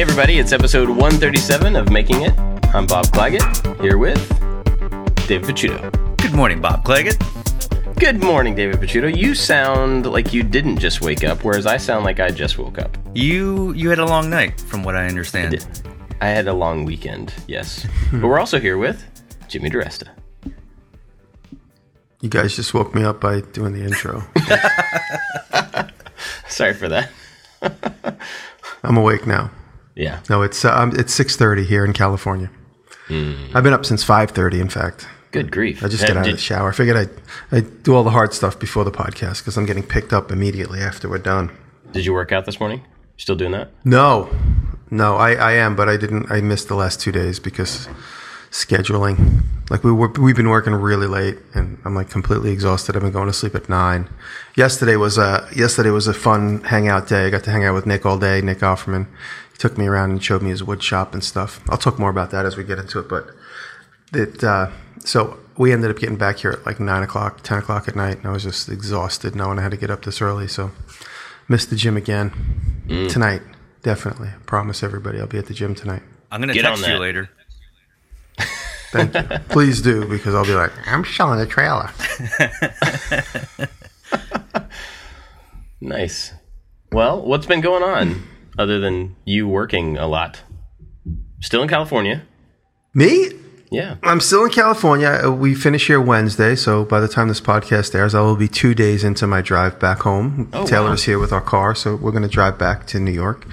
Hey, everybody, it's episode 137 of Making It. I'm Bob Clagett, here with David Picciuto. Good morning, Bob Clagett. Good morning, David Picciuto. You sound like you didn't just wake up, whereas I sound like I just woke up. You you had a long night, from what I understand. Did- I had a long weekend, yes. but we're also here with Jimmy DiResta. You guys just woke me up by doing the intro. Sorry for that. I'm awake now. Yeah. No, it's uh, um, it's 6:30 here in California. I've been up since 5:30. In fact, Good grief. I just get out did- of the shower. I figured I'd, I'd do all the hard stuff before the podcast because I'm getting picked up immediately after we're done. Did you work out this morning? Still doing that? No, no, I, I am, but I didn't. I missed the last two days because scheduling. Like we were, we've been working really late, and I'm like completely exhausted. I've been going to sleep at nine. Yesterday was a yesterday was a fun hangout day. I got to hang out with Nick all day. Nick Offerman took me around and showed me his wood shop and stuff. I'll talk more about that as we get into it, but it. Uh, so we ended up getting back here at like nine o'clock, ten o'clock at night, and I was just exhausted, knowing I had to get up this early. So missed the gym again tonight. Definitely, I promise everybody, I'll be at the gym tonight. I'm gonna Get text on you later. Thank you. Please do because I'll be like, I'm selling a trailer. Nice. Well, what's been going on other than you working a lot? Still in California? Me? Yeah. I'm still in California. Uh, We finish here Wednesday, so by the time this podcast airs, I will be two days into my drive back home. Oh, Taylor wow. is here with our car, so we're going to drive back to New York.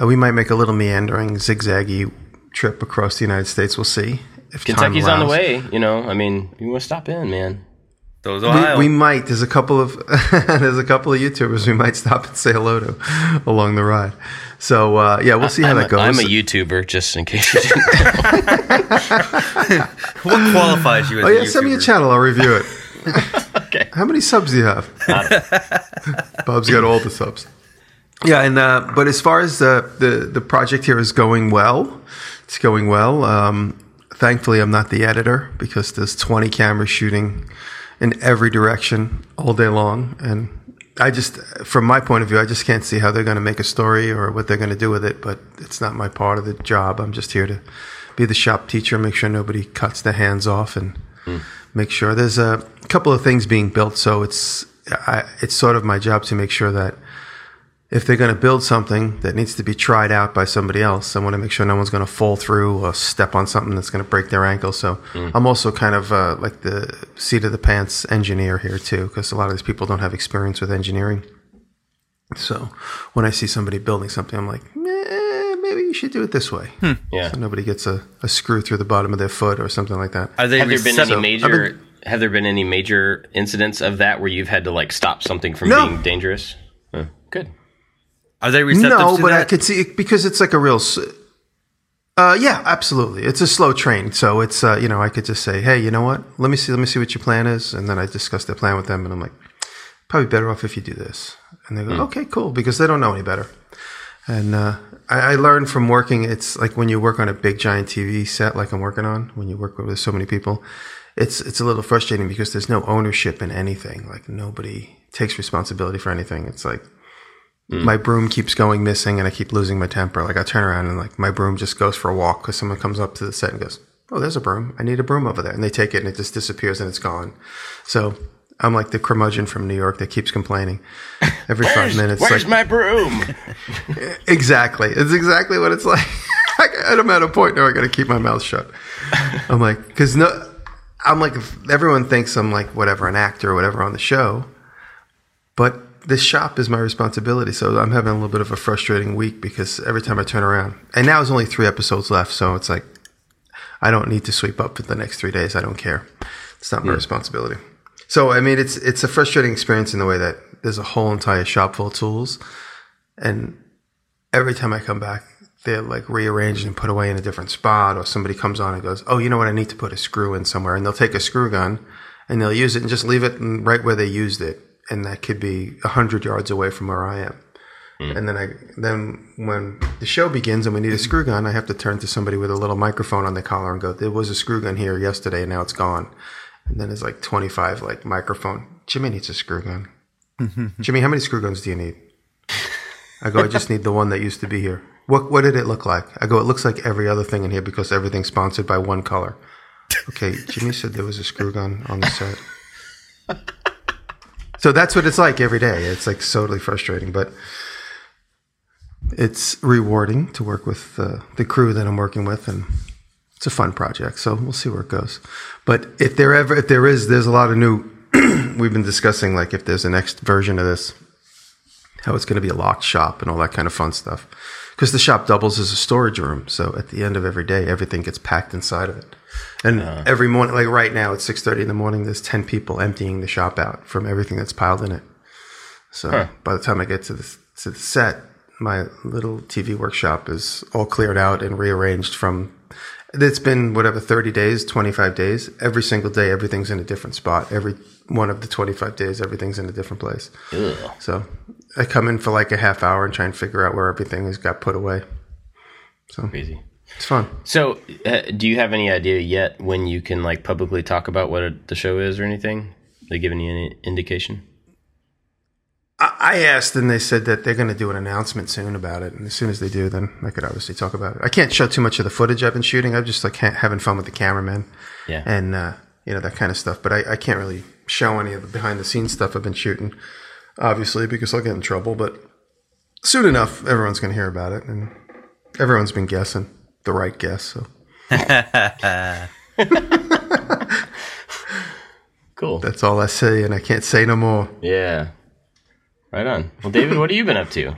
Uh, we might make a little meandering, zigzaggy trip across the United States. We'll see. If Kentucky's on the way, you know. I mean, you want to stop in, man. Those Ohio. We, we might. There's a couple of there's a couple of YouTubers we might stop and say hello to along the ride. So uh, yeah, we'll see how I'm, that goes. I'm a YouTuber, just in case you didn't know. what qualifies you as a YouTuber? oh a yeah, send me a channel. I'll review it. Okay. How many subs do you have? Bob's got all the subs. Yeah, and uh, but as far as the, the the project here is going well, it's going well. Um, thankfully, I'm not the editor because there's 20 cameras shooting in every direction all day long, and I just, from my point of view, I just can't see how they're going to make a story or what they're going to do with it. But it's not my part of the job. I'm just here to be the shop teacher, make sure nobody cuts their hands off, and hmm. make sure there's a couple of things being built. So it's I, it's sort of my job to make sure that if they're going to build something that needs to be tried out by somebody else, I want to make sure no one's going to fall through or step on something that's going to break their ankle. So I'm also kind of uh, like the seat of the pants engineer here too, because a lot of these people don't have experience with engineering. So when I see somebody building something, I'm like, eh, maybe you should do it this way. Yeah. So nobody gets a, a screw through the bottom of their foot or something like that. Are they Have there been recep- any major? I've been- have there been any major incidents of that where you've had to like stop something from No. being dangerous? Huh, good. Are they receptive No, but I could see it because it's like a real. Uh, yeah, absolutely. It's a slow train, so it's uh, you know I could just say, hey, you know what? Let me see. Let me see what your plan is, and then I discuss the plan with them, and I'm like, probably better off if you do this, and they go, okay, cool, because they don't know any better. And uh, I, I learned from working. It's like when you work on a big giant TV set, like I'm working on. When you work with so many people, it's it's a little frustrating because there's no ownership in anything. Like nobody takes responsibility for anything. It's like Mm. my broom keeps going missing and I keep losing my temper. Like I turn around and like my broom just goes for a walk because someone comes up to the set and goes, "Oh, there's a broom. I need a broom over there." And they take it and it just disappears and it's gone. So I'm like the curmudgeon from New York that keeps complaining every five minutes. Where's like, my broom? Exactly. It's exactly what it's like. I'm at a point now I got to keep my mouth shut. I'm like, because no, I'm like, everyone thinks I'm like whatever, an actor or whatever on the show, but this shop is my responsibility. So I'm having a little bit of a frustrating week because every time I turn around, and now there's only three episodes left, so it's like I don't need to sweep up for the next three days. I don't care. It's not my responsibility. So I mean, it's it's a frustrating experience in the way that there's a whole entire shop full of tools, and every time I come back, they're like rearranged and put away in a different spot, or somebody comes on and goes, "Oh, you know what? I need to put a screw in somewhere," and they'll take a screw gun and they'll use it and just leave it right where they used it, and that could be a hundred yards away from where I am. Hmm. And then I then when the show begins and we need a screw gun, I have to turn to somebody with a little microphone on the collar and go, "There was a screw gun here yesterday, and now it's gone." And then it's like 25 like microphone. Jimmy needs a screw gun. Jimmy, how many screw guns do you need? I go, I just need the one that used to be here. What what did it look like? I go, it looks like every other thing in here because everything's sponsored by one color. Okay, Jimmy said there was a screw gun on the set. So that's what it's like every day. It's like totally frustrating, but it's rewarding to work with uh, the crew that I'm working with, and it's a fun project. So we'll see where it goes. But if there ever, if there is, there's a lot of new. we've been discussing like if there's a next version of this, how it's going to be a locked shop and all that kind of fun stuff. Because the shop doubles as a storage room, so at the end of every day, everything gets packed inside of it. And uh-huh. every morning, like right now, it's six thirty in the morning. There's ten people emptying the shop out from everything that's piled in it. So Huh. by the time I get to the to the set, my little TV workshop is all cleared out and rearranged from. It's been whatever thirty days, twenty five days. Every single day, everything's in a different spot. Every one of the twenty five days, everything's in a different place. Ugh. So I come in for like a half hour and try and figure out where everything has got put away. So Crazy. It's fun. So, uh, do you have any idea yet when you can like publicly talk about what it, the show is or anything? They giving you any indication? I I asked, and they said that they're going to do an announcement soon about it. And as soon as they do, then I could obviously talk about it. I can't show too much of the footage I've been shooting. I'm just like ha- having fun with the cameraman Yeah. and uh, you know that kind of stuff. But I, I can't really show any of the behind the scenes stuff I've been shooting, obviously, because I'll get in trouble. But soon enough, everyone's going to hear about it, and everyone's been guessing the right guess. So cool. that's all I say, and I can't say no more. Yeah. Right on. Well, David, what have you been up to?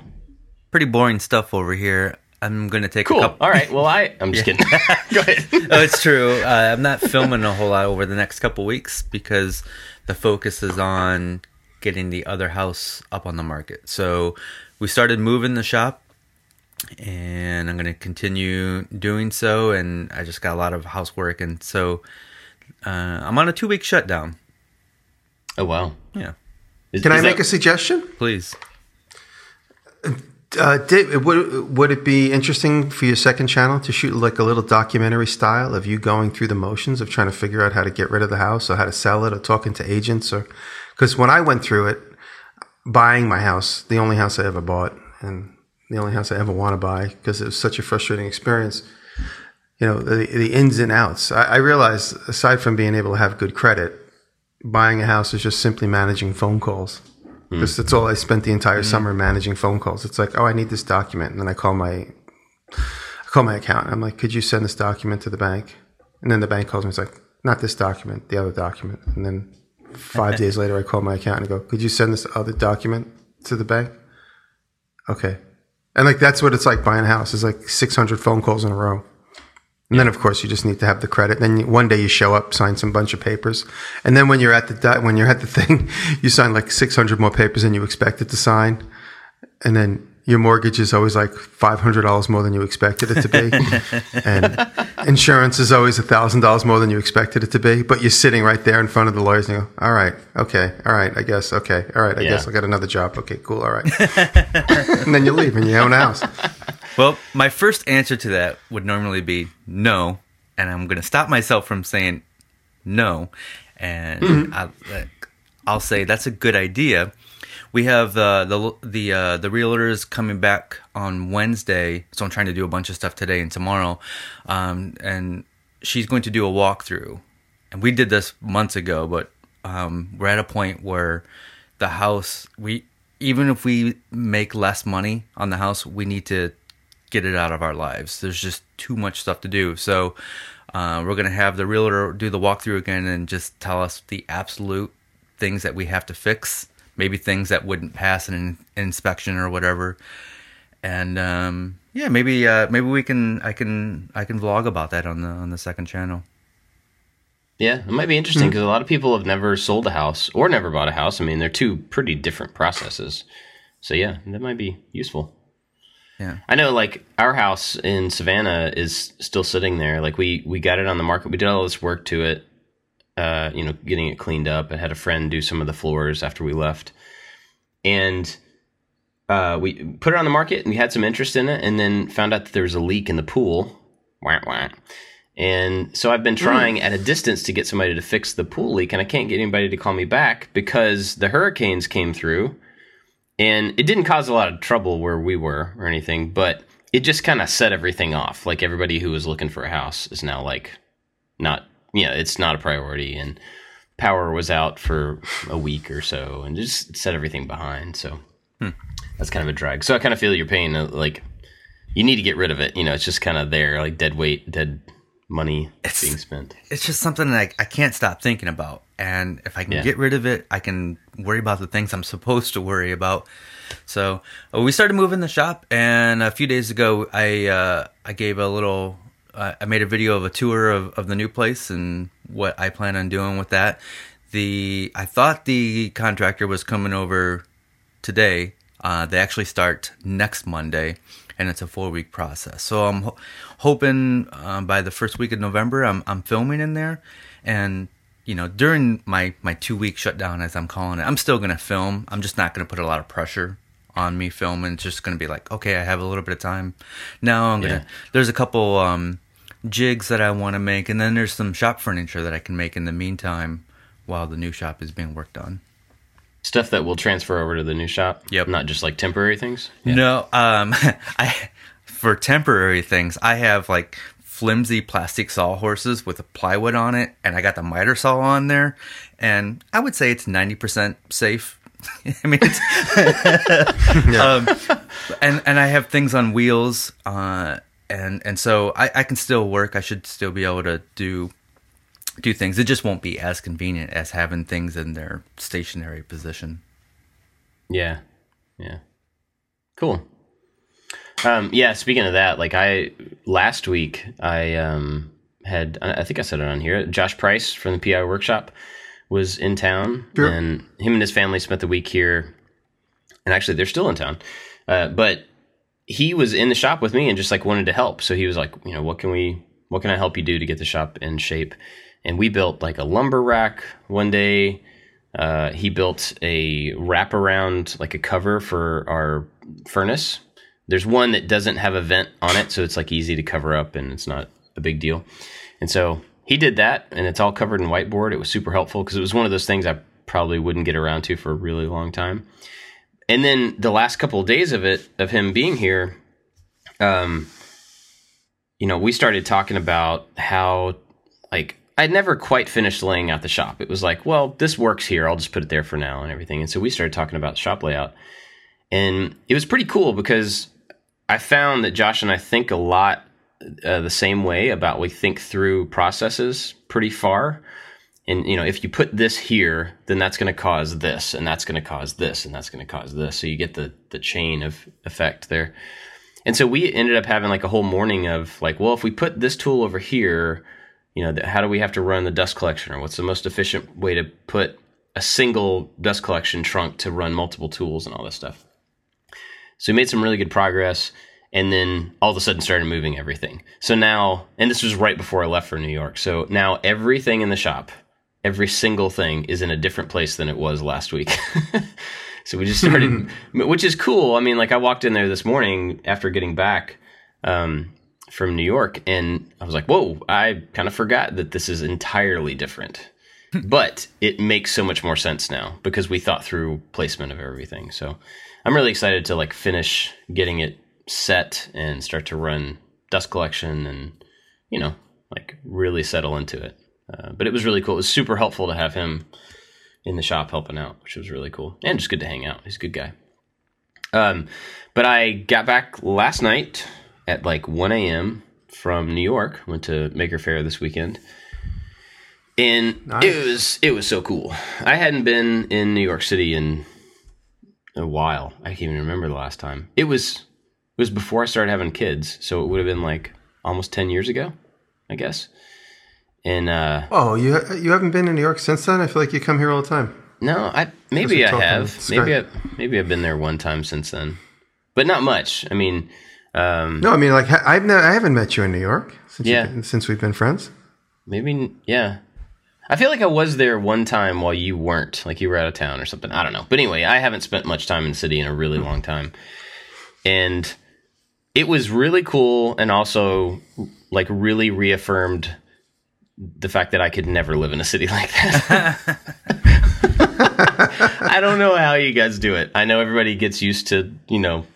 Pretty boring stuff over here. I'm gonna take a Cool. couple. All right. Well, I I'm just kidding. Go ahead. oh, it's true. Uh, I'm not filming a whole lot over the next couple weeks because the focus is on getting the other house up on the market. So we started moving the shop, and I'm going to continue doing so. And I just got a lot of housework, and so uh, I'm on a two week shutdown. Oh wow. Yeah, Is- Can I is make a suggestion? please. Uh, Dave, would would it be interesting for your second channel to shoot like a little documentary style of you going through the motions of trying to figure out how to get rid of the house or how to sell it or talking to agents or because when I went through it, buying my house, the only house I ever bought and the only house I ever want to buy because it was such a frustrating experience. You know the the ins and outs. I, I realized aside from being able to have good credit, buying a house is just simply managing phone calls. Hmm. Because that's all I spent the entire hmm. summer managing phone calls. It's like, oh, I need this document, and then I call my, I call my accountant. I'm like, could you send this document to the bank? And then the bank calls me. It's like, not this document, the other document. And then five days later, I call my account and I go, could you send this other document to the bank? Okay. And like that's what it's like buying a house. It's like 600 phone calls in a row. And then, of course, you just need to have the credit. Then you, one day you show up, sign some bunch of papers, and then when you're at the when you're at the thing, you sign like 600 more papers than you expected to sign, and then your mortgage is always like $500 more than you expected it to be, and insurance is always $1,000 more than you expected it to be. But you're sitting right there in front of the lawyers and you go, "All right, okay, all right, I guess, okay, all right, I Yeah. guess I got another job. Okay, cool, all right." and then you leave and you own a house. Well, my first answer to that would normally be no, and I'm going to stop myself from saying no, and mm-hmm. I, like, I'll say that's a good idea. We have the the the uh, the realtors coming back on Wednesday, so I'm trying to do a bunch of stuff today and tomorrow, um, and she's going to do a walkthrough, and we did this months ago, but um, we're at a point where the house we even if we make less money on the house, we need to get it out of our lives. There's just too much stuff to do. So uh, we're gonna have the realtor do the walkthrough again and just tell us the absolute things that we have to fix, maybe things that wouldn't pass an inspection or whatever. And um, yeah, maybe uh, maybe we can I can I can vlog about that on the on the second channel. Yeah, it might be interesting because a lot of people have never sold a house or never bought a house. I mean, they're two pretty different processes. So yeah, that might be useful. Yeah. I know, like our house in Savannah is still sitting there. Like we we got it on the market. We did all this work to it. Uh, you know, getting it cleaned up. I had a friend do some of the floors after we left, and uh, we put it on the market and we had some interest in it, and then found out that there was a leak in the pool. Wah, wah. And so I've been trying at a distance to get somebody to fix the pool leak, and I can't get anybody to call me back because the hurricanes came through, and it didn't cause a lot of trouble where we were or anything, but it just kind of set everything off. Like everybody who was looking for a house is now like not, you know, it's not a priority. And power was out for a week or so and just set everything behind. So Hmm. that's kind of a drag. So I kind of feel your pain. uh, Like you need to get rid of it. You know, it's just kind of there, like dead weight, dead money It's- being spent. it's just something that I, I can't stop thinking about. And if I can Yeah. get rid of it, I can worry about the things I'm supposed to worry about. So uh, we started moving the shop, and a few days ago, I uh, I gave a little. Uh, I made a video of a tour of, of the new place and what I plan on doing with that. The I thought the contractor was coming over today. Uh, they actually start next Monday, and it's a four week process. So I'm ho- hoping um, by the first week of November, I'm I'm filming in there, and you know during my my two week shutdown, as I'm calling it, I'm still gonna film. I'm just not gonna put a lot of pressure on me filming. It's just gonna be like, okay, I have a little bit of time now. I'm gonna. Yeah. There's a couple um, jigs that I want to make, and then there's some shop furniture that I can make in the meantime while the new shop is being worked on. Stuff that will transfer over to the new shop. Yep. Not just like temporary things. No, um, I for temporary things, I have like flimsy plastic sawhorses with a plywood on it, and I got the miter saw on there, and I would say it's ninety percent safe. I mean, it's um, and and I have things on wheels, uh, and and so I, I can still work. I should still be able to do do things. It just won't be as convenient as having things in their stationary position. Yeah. Yeah. Cool. Um, yeah, speaking of that, like I last week I um had I I think I said it on here. Josh Price from the PI workshop was in town Sure. and him and his family spent the week here. And actually they're still in town. Uh, but he was in the shop with me and just like wanted to help. So he was like, you know, what can we what can I help you do to get the shop in shape? And we built like a lumber rack one day. Uh, he built a wraparound, like a cover for our furnace. There's one that doesn't have a vent on it, so it's like easy to cover up and it's not a big deal. And so he did that, and it's all covered in whiteboard. It was super helpful because it was one of those things I probably wouldn't get around to for a really long time. And then the last couple of days of it, of him being here, um, you know, we started talking about how, like, I'd never quite finished laying out the shop. It was like, well, this works here. I'll just put it there for now and everything. And so we started talking about shop layout. And it was pretty cool because I found that Josh and I think a lot uh, the same way about we think through processes pretty far. And you know, if you put this here, then that's going to cause this, and that's going to cause this, and that's going to cause this. So you get the the chain of effect there. And so we ended up having like a whole morning of like, well, if we put this tool over here, you know, how do we have to run the dust collection, or what's the most efficient way to put a single dust collection trunk to run multiple tools and all this stuff. So we made some really good progress and then all of a sudden started moving everything. So now, and this was right before I left for New York. So now everything in the shop, every single thing is in a different place than it was last week. so we just started, which is cool. I mean, like I walked in there this morning after getting back um, from New York and I was like, whoa, I kind of forgot that this is entirely different. but it makes so much more sense now because we thought through placement of everything. So I'm really excited to like finish getting it set and start to run dust collection and you know like really settle into it. Uh, but it was really cool. It was super helpful to have him in the shop helping out, which was really cool and just good to hang out. He's a good guy. Um, but I got back last night at like 1 a.m. from New York. Went to Maker Faire this weekend, and Nice. it was it was so cool. I hadn't been in New York City in a while. I can't even remember the last time. It was it was before I started having kids, so it would have been like almost 10 years ago, I guess. And uh Oh, you you haven't been in New York since then? I feel like you come here all the time. no, I maybe I have. Maybe I maybe I've been there one time since then. But not much. I mean, um No, I mean like I've never, I haven't met you in New York since Yeah. since we've been friends. maybe yeah. I feel like I was there one time while you weren't, like you were out of town or something. I don't know. But anyway, I haven't spent much time in the city in a really long time. And it was really cool and also like really reaffirmed the fact that I could never live in a city like that. I don't know how you guys do it. I know everybody gets used to, you know,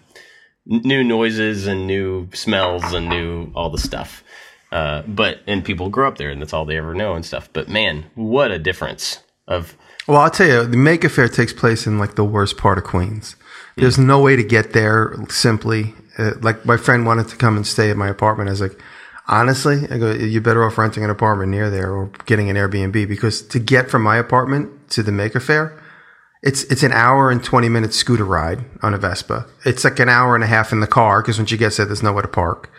new noises and new smells and new all the stuff. Uh, but and people grow up there and that's all they ever know and stuff. But man, what a difference of Well, I'll tell you, the Maker Faire takes place in like the worst part of Queens. There's no way to get there simply. Uh, like my friend wanted to come and stay at my apartment. I was like, honestly, I go, you're better off renting an apartment near there or getting an Airbnb because to get from my apartment to the Maker Faire, it's it's an hour and 20 minute scooter ride on a Vespa. It's like an hour and a half in the car because when she gets there, there's nowhere to park.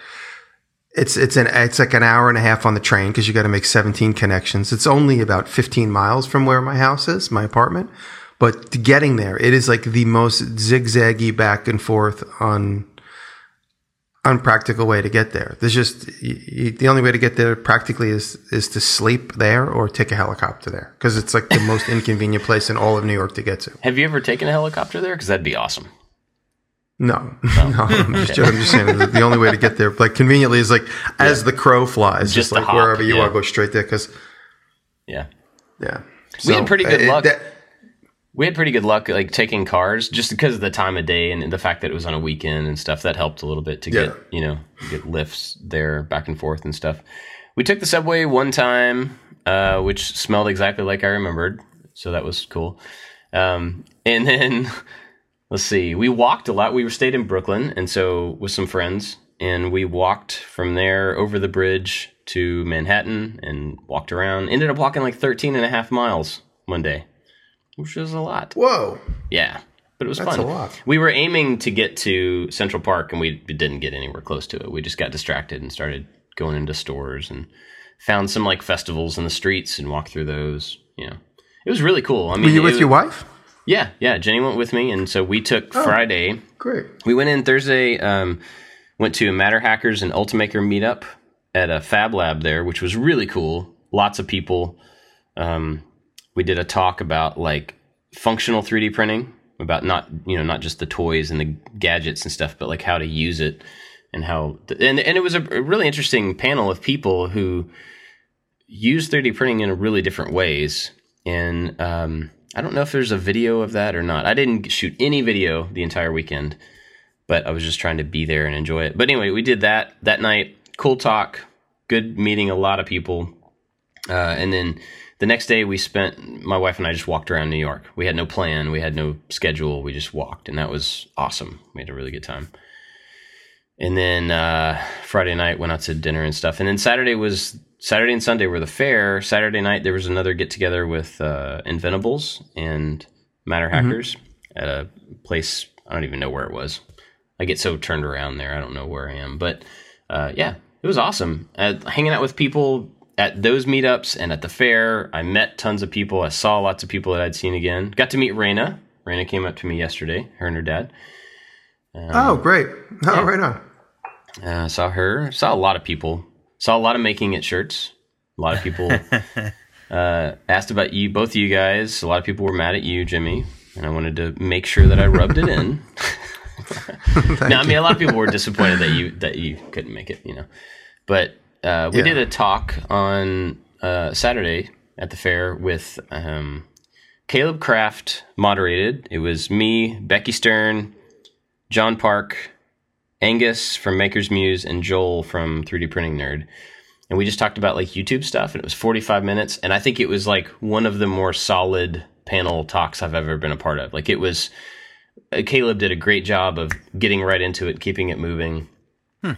It's it's an it's like an hour and a half on the train because you got to make 17 connections. It's only about 15 miles from where my house is, my apartment. But getting there, it is like the most zigzaggy back and forth on unpractical way to get there. There's just y y the only way to get there practically is is to sleep there or take a helicopter there because it's like the most inconvenient place in all of New York to get to. Have you ever taken a helicopter there? Because that'd be awesome. No, no, I'm just, I'm just saying that the only way to get there, like conveniently, is like as the crow flies, Just just, like hop, wherever you yeah. want, go straight there. Because Yeah. yeah, We had pretty good uh, luck. that- We had pretty good luck like taking cars just because of the time of day and the fact that it was on a weekend and stuff. That helped a little bit to get you know get lifts there back and forth and stuff. We took the subway one time, uh, which smelled exactly like I remembered, so that was cool. Um, and then let's see, we walked a lot. We were stayed in Brooklyn, and so with some friends, and we walked from there over the bridge to Manhattan and walked around. Ended up walking like 13 and a half miles one day, which was a lot. whoa, Yeah, but it was That's fun. a lot. We were aiming to get to Central Park, and we didn't get anywhere close to it. We just got distracted and started going into stores and found some like festivals in the streets and walked through those. You know, it was really cool. I mean, were you with was- your wife? Yeah, yeah. Jenny went with me, and so we took Oh. Friday. Great. We went in Thursday. Um, went to a MatterHackers and Ultimaker meetup at a Fab Lab there, which was really cool. Lots of people. Um, we did a talk about like functional 3D printing, about not you know not just the toys and the gadgets and stuff, but like how to use it and how and and it was a really interesting panel of people who use 3D printing in really different ways. And um, I don't know if there's a video of that or not. I didn't shoot any video the entire weekend, but I was just trying to be there and enjoy it. But anyway, we did that that night. Cool talk, good meeting a lot of people. Uh, and then the next day, we spent, my wife and I just walked around New York. We had no plan, we had no schedule. We just walked, and that was awesome. We had a really good time. And then uh, Friday night went out to dinner and stuff. And then Saturday was Saturday and Sunday were the fair. Saturday night there was another get together with uh, Inventables and MatterHackers at a place I don't even know where it was. I get so turned around there. I don't know where I am, but uh, yeah, it was awesome. Uh, hanging out with people at those meetups and at the fair. I met tons of people. I saw lots of people that I'd seen again. Got to meet Raina. Raina came up to me yesterday. Her and her dad. oh, great. Oh, right on. Uh, saw her. Saw a lot of people. Saw a lot of making it shirts. A lot of people uh, asked about you, both of you guys. A lot of people were mad at you, Jimmy, and I wanted to make sure that I rubbed it in. no, I mean a lot of people were disappointed that you that you couldn't make it. You know, but uh, we Yeah. did a talk on uh, Saturday at the fair with um, Caleb Kraft moderated. It was me, Becky Stern, John Park, Angus from Maker's Muse, and Joel from 3D Printing Nerd. And we just talked about like YouTube stuff, and it was 45 minutes. And I think it was like one of the more solid panel talks I've ever been a part of. Like it was, uh, Caleb did a great job of getting right into it, keeping it moving.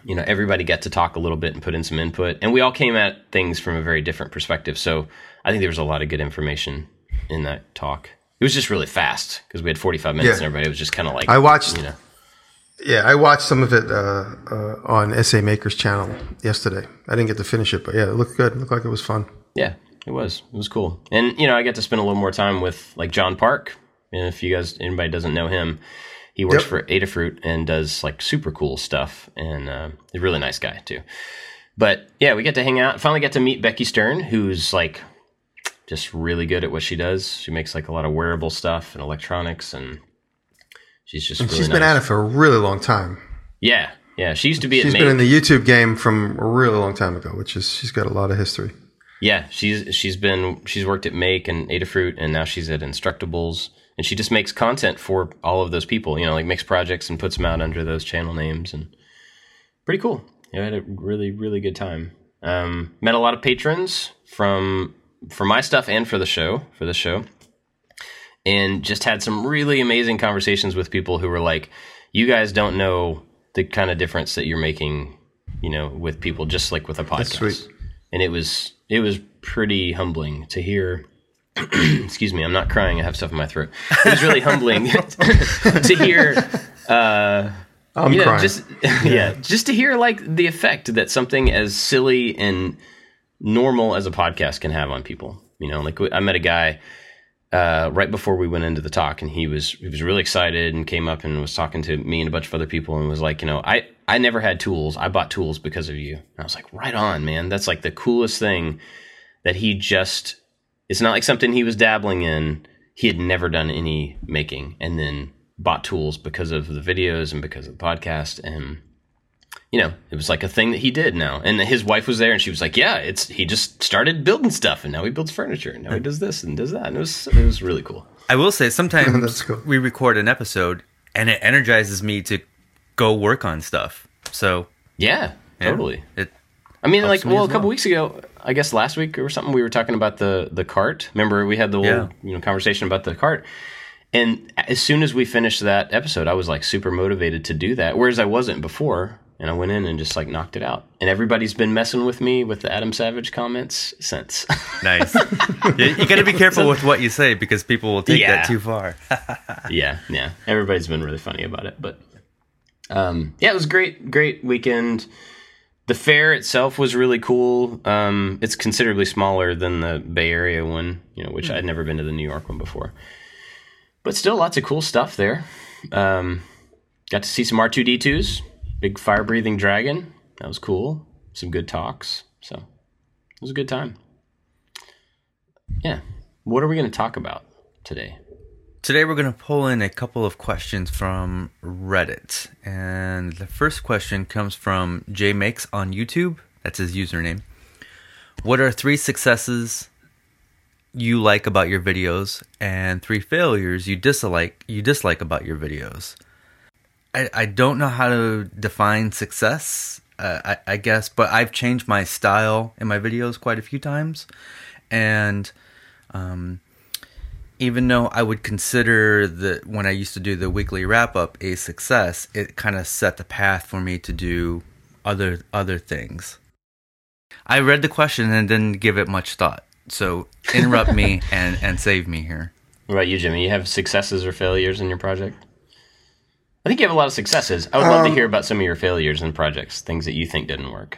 You know, everybody got to talk a little bit and put in some input, and we all came at things from a very different perspective. So I think there was a lot of good information in that talk. It was just really fast because we had 45 minutes, Yeah. and everybody was just kind of like, I watched. you know, Yeah, I watched some of it uh, uh, on SA Maker's channel yesterday. I didn't get to finish it, but yeah, it looked good. It looked like it was fun. Yeah, it was. It was cool. And you know, I get to spend a little more time with like John Park. And if you guys anybody doesn't know him, he works Yep. for Adafruit and does like super cool stuff and uh, he's a really nice guy too. But yeah, we get to hang out. Finally got to meet Becky Stern, who's like just really good at what she does. She makes like a lot of wearable stuff and electronics and she's just really She's been at it for a really long time. Yeah. Yeah, she used to be She's been in the YouTube game from a really long time ago, which is she's got a lot of history. Yeah, she's she's been she's worked at Make and Adafruit, and now she's at Instructables. And she just makes content for all of those people. You know, like makes projects and puts them out under those channel names, and pretty cool. Yeah, I had a really really good time. Um, met a lot of patrons from for my stuff and for the show for the show, and just had some really amazing conversations with people who were like, "You guys don't know the kind of difference that you're making." You know, with people just like with a podcast, sweet. and it was it was pretty humbling to hear excuse me, I'm not crying. I have stuff in my throat. It was really humbling to hear. Uh, I'm you know, crying. just yeah, just to hear like the effect that something as silly and normal as a podcast can have on people. You know, like I met a guy uh, right before we went into the talk, and he was he was really excited and came up and was talking to me and a bunch of other people, and was like, you know, I I never had tools. I bought tools because of you. And I was like, right on, man. That's like the coolest thing that he just. It's not like something he was dabbling in. He had never done any making, and then bought tools because of the videos and because of the podcast. And you know it was like a thing that he did now. And his wife was there and she was like yeah it's he just started building stuff and now he builds furniture and now he does this and does that. And it was it was really cool. I will say sometimes That's cool. we record an episode and it energizes me to go work on stuff. So yeah, yeah, totally. It i mean like me well a couple weeks ago i guess last week or something we were talking about the the cart remember we had the little Yeah. you know conversation about the cart and as soon as we finished that episode i was like super motivated to do that whereas i wasn't before and i went in and just like knocked it out and everybody's been messing with me with the adam savage comments since nice. you, you got to be careful with what you say because people will take Yeah. that too far. yeah, yeah. Everybody's been really funny about it, but um, yeah, it was great, great weekend. The fair itself was really cool. Um, it's considerably smaller than the Bay Area one, you know, which I'd never been to the New York one before. But still, lots of cool stuff there. Um, got to see some R two D twos, big fire breathing dragon. That was cool. Some good talks. So it was a good time. Yeah. What are we going to talk about today? Today we're going to pull in a couple of questions from Reddit. And the first question comes from Jay Makes on YouTube. That's his username. What are three successes you like about your videos and three failures you dislike you dislike about your videos? I, I don't know how to define success, uh, I, I guess, but I've changed my style in my videos quite a few times. And um, even though I would consider that when I used to do the weekly wrap up a success, it kind of set the path for me to do other other things. I read the question and didn't give it much thought. So interrupt me and, and save me here. What about you, Jimmy? You have successes or failures in your project? I think you have a lot of successes. I would love to um, hear about some of your failures in projects, things that you think didn't work.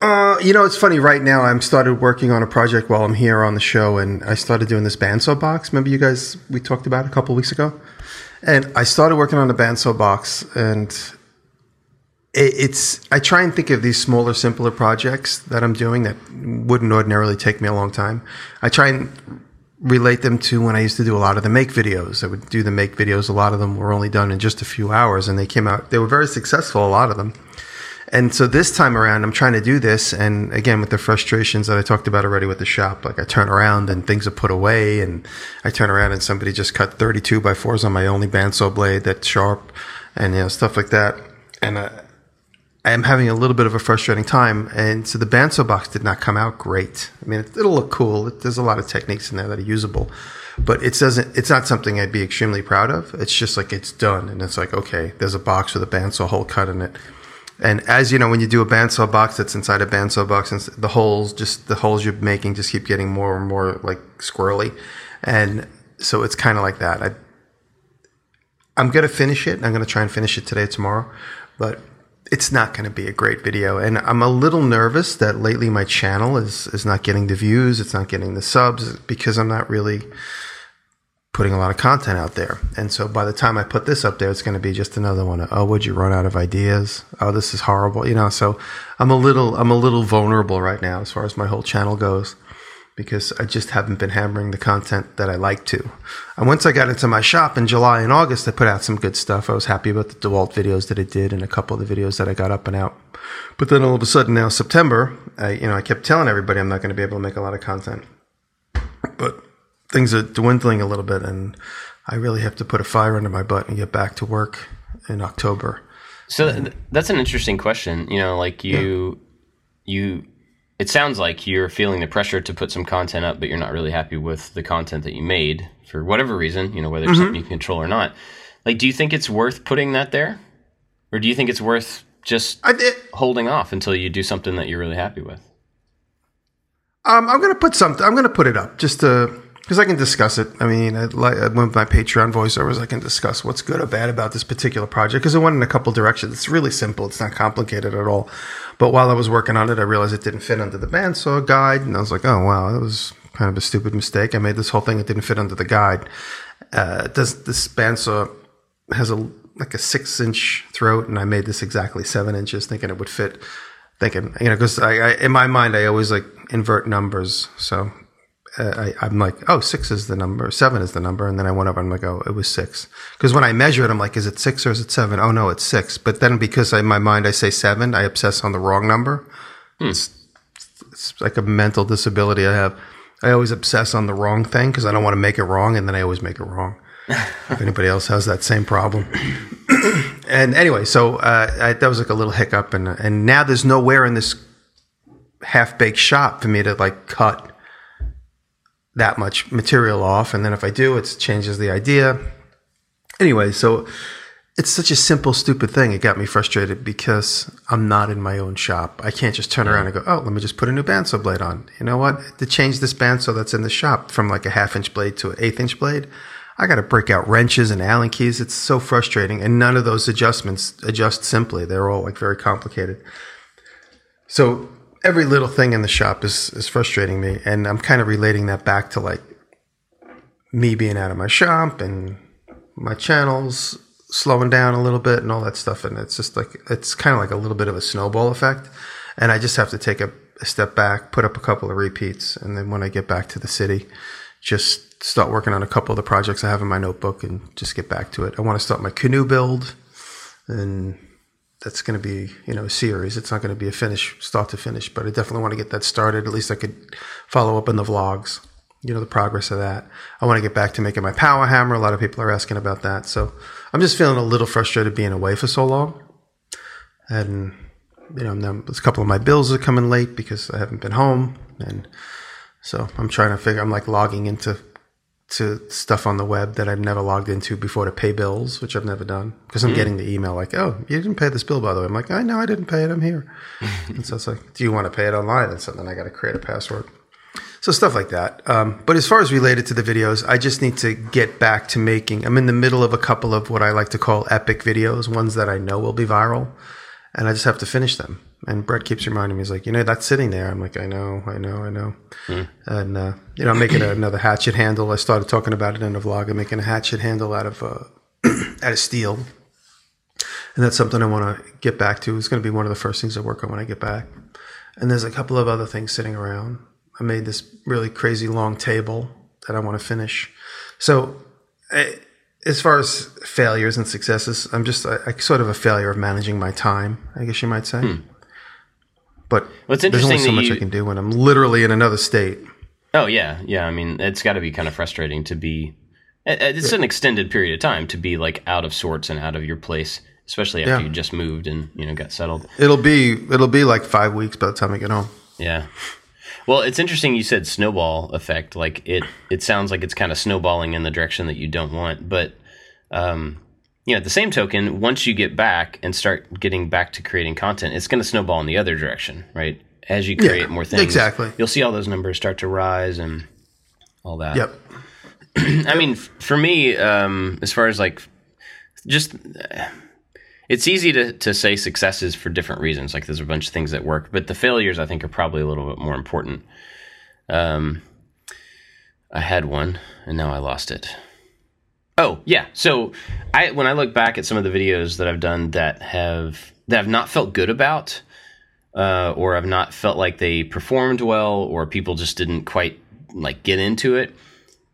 Uh, you know, it's funny. Right now, I'm started working on a project while I'm here on the show, and I started doing this bandsaw box. Remember, you guys we talked about a couple weeks ago, and I started working on the bandsaw box, and it, it's. I try and think of these smaller, simpler projects that I'm doing that wouldn't ordinarily take me a long time. I try and relate them to when I used to do a lot of the make videos. I would do the make videos. A lot of them were only done in just a few hours, and they came out. They were very successful. A lot of them. And so this time around, I'm trying to do this. And again, with the frustrations that I talked about already with the shop, like I turn around and things are put away and I turn around and somebody just cut 32 by fours on my only bandsaw blade that's sharp and, you know, stuff like that. And uh, I am having a little bit of a frustrating time. And so the bandsaw box did not come out great. I mean, it, it'll look cool. There's a lot of techniques in there that are usable, but it doesn't, it's not something I'd be extremely proud of. It's just like it's done. And it's like, okay, there's a box with a bandsaw hole cut in it. And as you know, when you do a bandsaw box that's inside a bandsaw box, and the holes, just the holes you're making, just keep getting more and more like squirrely, and so it's kind of like that. I, I'm gonna finish it. I'm gonna try and finish it today, tomorrow, but it's not gonna be a great video. And I'm a little nervous that lately my channel is is not getting the views, it's not getting the subs because I'm not really putting a lot of content out there. And so by the time I put this up there, it's going to be just another one. Of, oh, would you run out of ideas? Oh, this is horrible. You know, so I'm a little, I'm a little vulnerable right now as far as my whole channel goes because I just haven't been hammering the content that I like to. And once I got into my shop in July and August, I put out some good stuff. I was happy about the DeWalt videos that I did and a couple of the videos that I got up and out. But then all of a sudden now September, I, you know, I kept telling everybody I'm not going to be able to make a lot of content. But things are dwindling a little bit, and I really have to put a fire under my butt and get back to work in October. So th- that's an interesting question. You know, like you, you, it sounds like you're feeling the pressure to put some content up, but you're not really happy with the content that you made for whatever reason. You know, whether it's something you can control or not. Like, do you think it's worth putting that there, or do you think it's worth just holding off until you do something that you're really happy with? Um, I'm gonna put something. I'm gonna put it up just to because I can discuss it. I mean, I, with my Patreon voiceovers, I can discuss what's good or bad about this particular project because it went in a couple directions. It's really simple. It's not complicated at all. But while I was working on it, I realized it didn't fit under the bandsaw guide, and I was like, oh wow, that was kind of a stupid mistake. I made this whole thing. It didn't fit under the guide. Uh, does this bandsaw has a like a six inch throat, and I made this exactly seven inches, thinking it would fit. Thinking, you know, because I, I, in my mind, I always like invert numbers. So I, I'm like, oh, six is the number, seven is the number, and then I went over. I'm like, oh, it was six. Because when I measure it, I'm like, is it six or is it seven? Oh no, it's six. But then because in my mind I say seven, I obsess on the wrong number. It's, it's like a mental disability I have. I always obsess on the wrong thing because I don't want to make it wrong, and then I always make it wrong. if anybody else has that same problem. and anyway, so uh, I, that was like a little hiccup, and and now there's nowhere in this half baked shop for me to like cut that much material off, and then if I do, it changes the idea. Anyway, so it's such a simple, stupid thing. It got me frustrated because I'm not in my own shop. I can't just turn around and go, oh, let me just put a new bandsaw blade on. You know what? To change this bandsaw that's in the shop from like a half inch blade to an eighth inch blade, I got to break out wrenches and Allen keys. It's so frustrating. And none of those adjustments adjust simply. They're all like very complicated. So every little thing in the shop is, is frustrating me. And I'm kind of relating that back to like me being out of my shop and my channels slowing down a little bit and all that stuff. And it's just like, it's kind of like a little bit of a snowball effect. And I just have to take a, a step back, put up a couple of repeats. And then when I get back to the city, just start working on a couple of the projects I have in my notebook and just get back to it. I want to start my canoe build and that's going to be, you know, a series. It's not going to be a finish, start to finish, but I definitely want to get that started. At least I could follow up in the vlogs, you know, the progress of that. I want to get back to making my power hammer. A lot of people are asking about that. So I'm just feeling a little frustrated being away for so long. And, you know, now a couple of my bills are coming late because I haven't been home. And so I'm trying to figure, I'm like logging into to stuff on the web that I've never logged into before to pay bills, which I've never done because I'm getting the email like, "Oh, you didn't pay this bill, by the way." I'm like, "I know I didn't pay it. I'm here." and so it's like, "Do you want to pay it online?" And so then I got to create a password. So stuff like that. Um, but as far as related to the videos, I just need to get back to making. I'm in the middle of a couple of what I like to call epic videos, ones that I know will be viral, and I just have to finish them. And Brett keeps reminding me, he's like, you know, that's sitting there. I'm like, I know, I know, I know. And, uh, you know, I'm making another hatchet handle. I started talking about it in a vlog. I'm making a hatchet handle out of, uh, out of steel. And that's something I want to get back to. It's going to be one of the first things I work on when I get back. And there's a couple of other things sitting around. I made this really crazy long table that I want to finish. So, I, as far as failures and successes, I'm just a, a sort of a failure of managing my time, I guess you might say. But Well, it's there's only so much you- I can do when I'm literally in another state. Oh yeah, yeah. I mean, it's got to be kind of frustrating to be. it- It's an extended period of time to be like out of sorts and out of your place, especially after Yeah. you just moved and you know got settled. It'll be it'll be like five weeks by the time I get home. Yeah. Well, it's interesting you said snowball effect. Like it, it sounds like it's kind of snowballing in the direction that you don't want. But, um, you know, at the same token, once you get back and start getting back to creating content, it's going to snowball in the other direction, right? As you create more things, exactly. you'll see all those numbers start to rise and all that. Yep. I mean, f- for me, um, as far as like, just uh, it's easy to to say successes for different reasons. Like, there's a bunch of things that work, but the failures I think are probably a little bit more important. Um, I had one, and now I lost it. Oh yeah, so I when I look back at some of the videos that I've done that have that I've not felt good about, uh, or I've not felt like they performed well, or people just didn't quite like get into it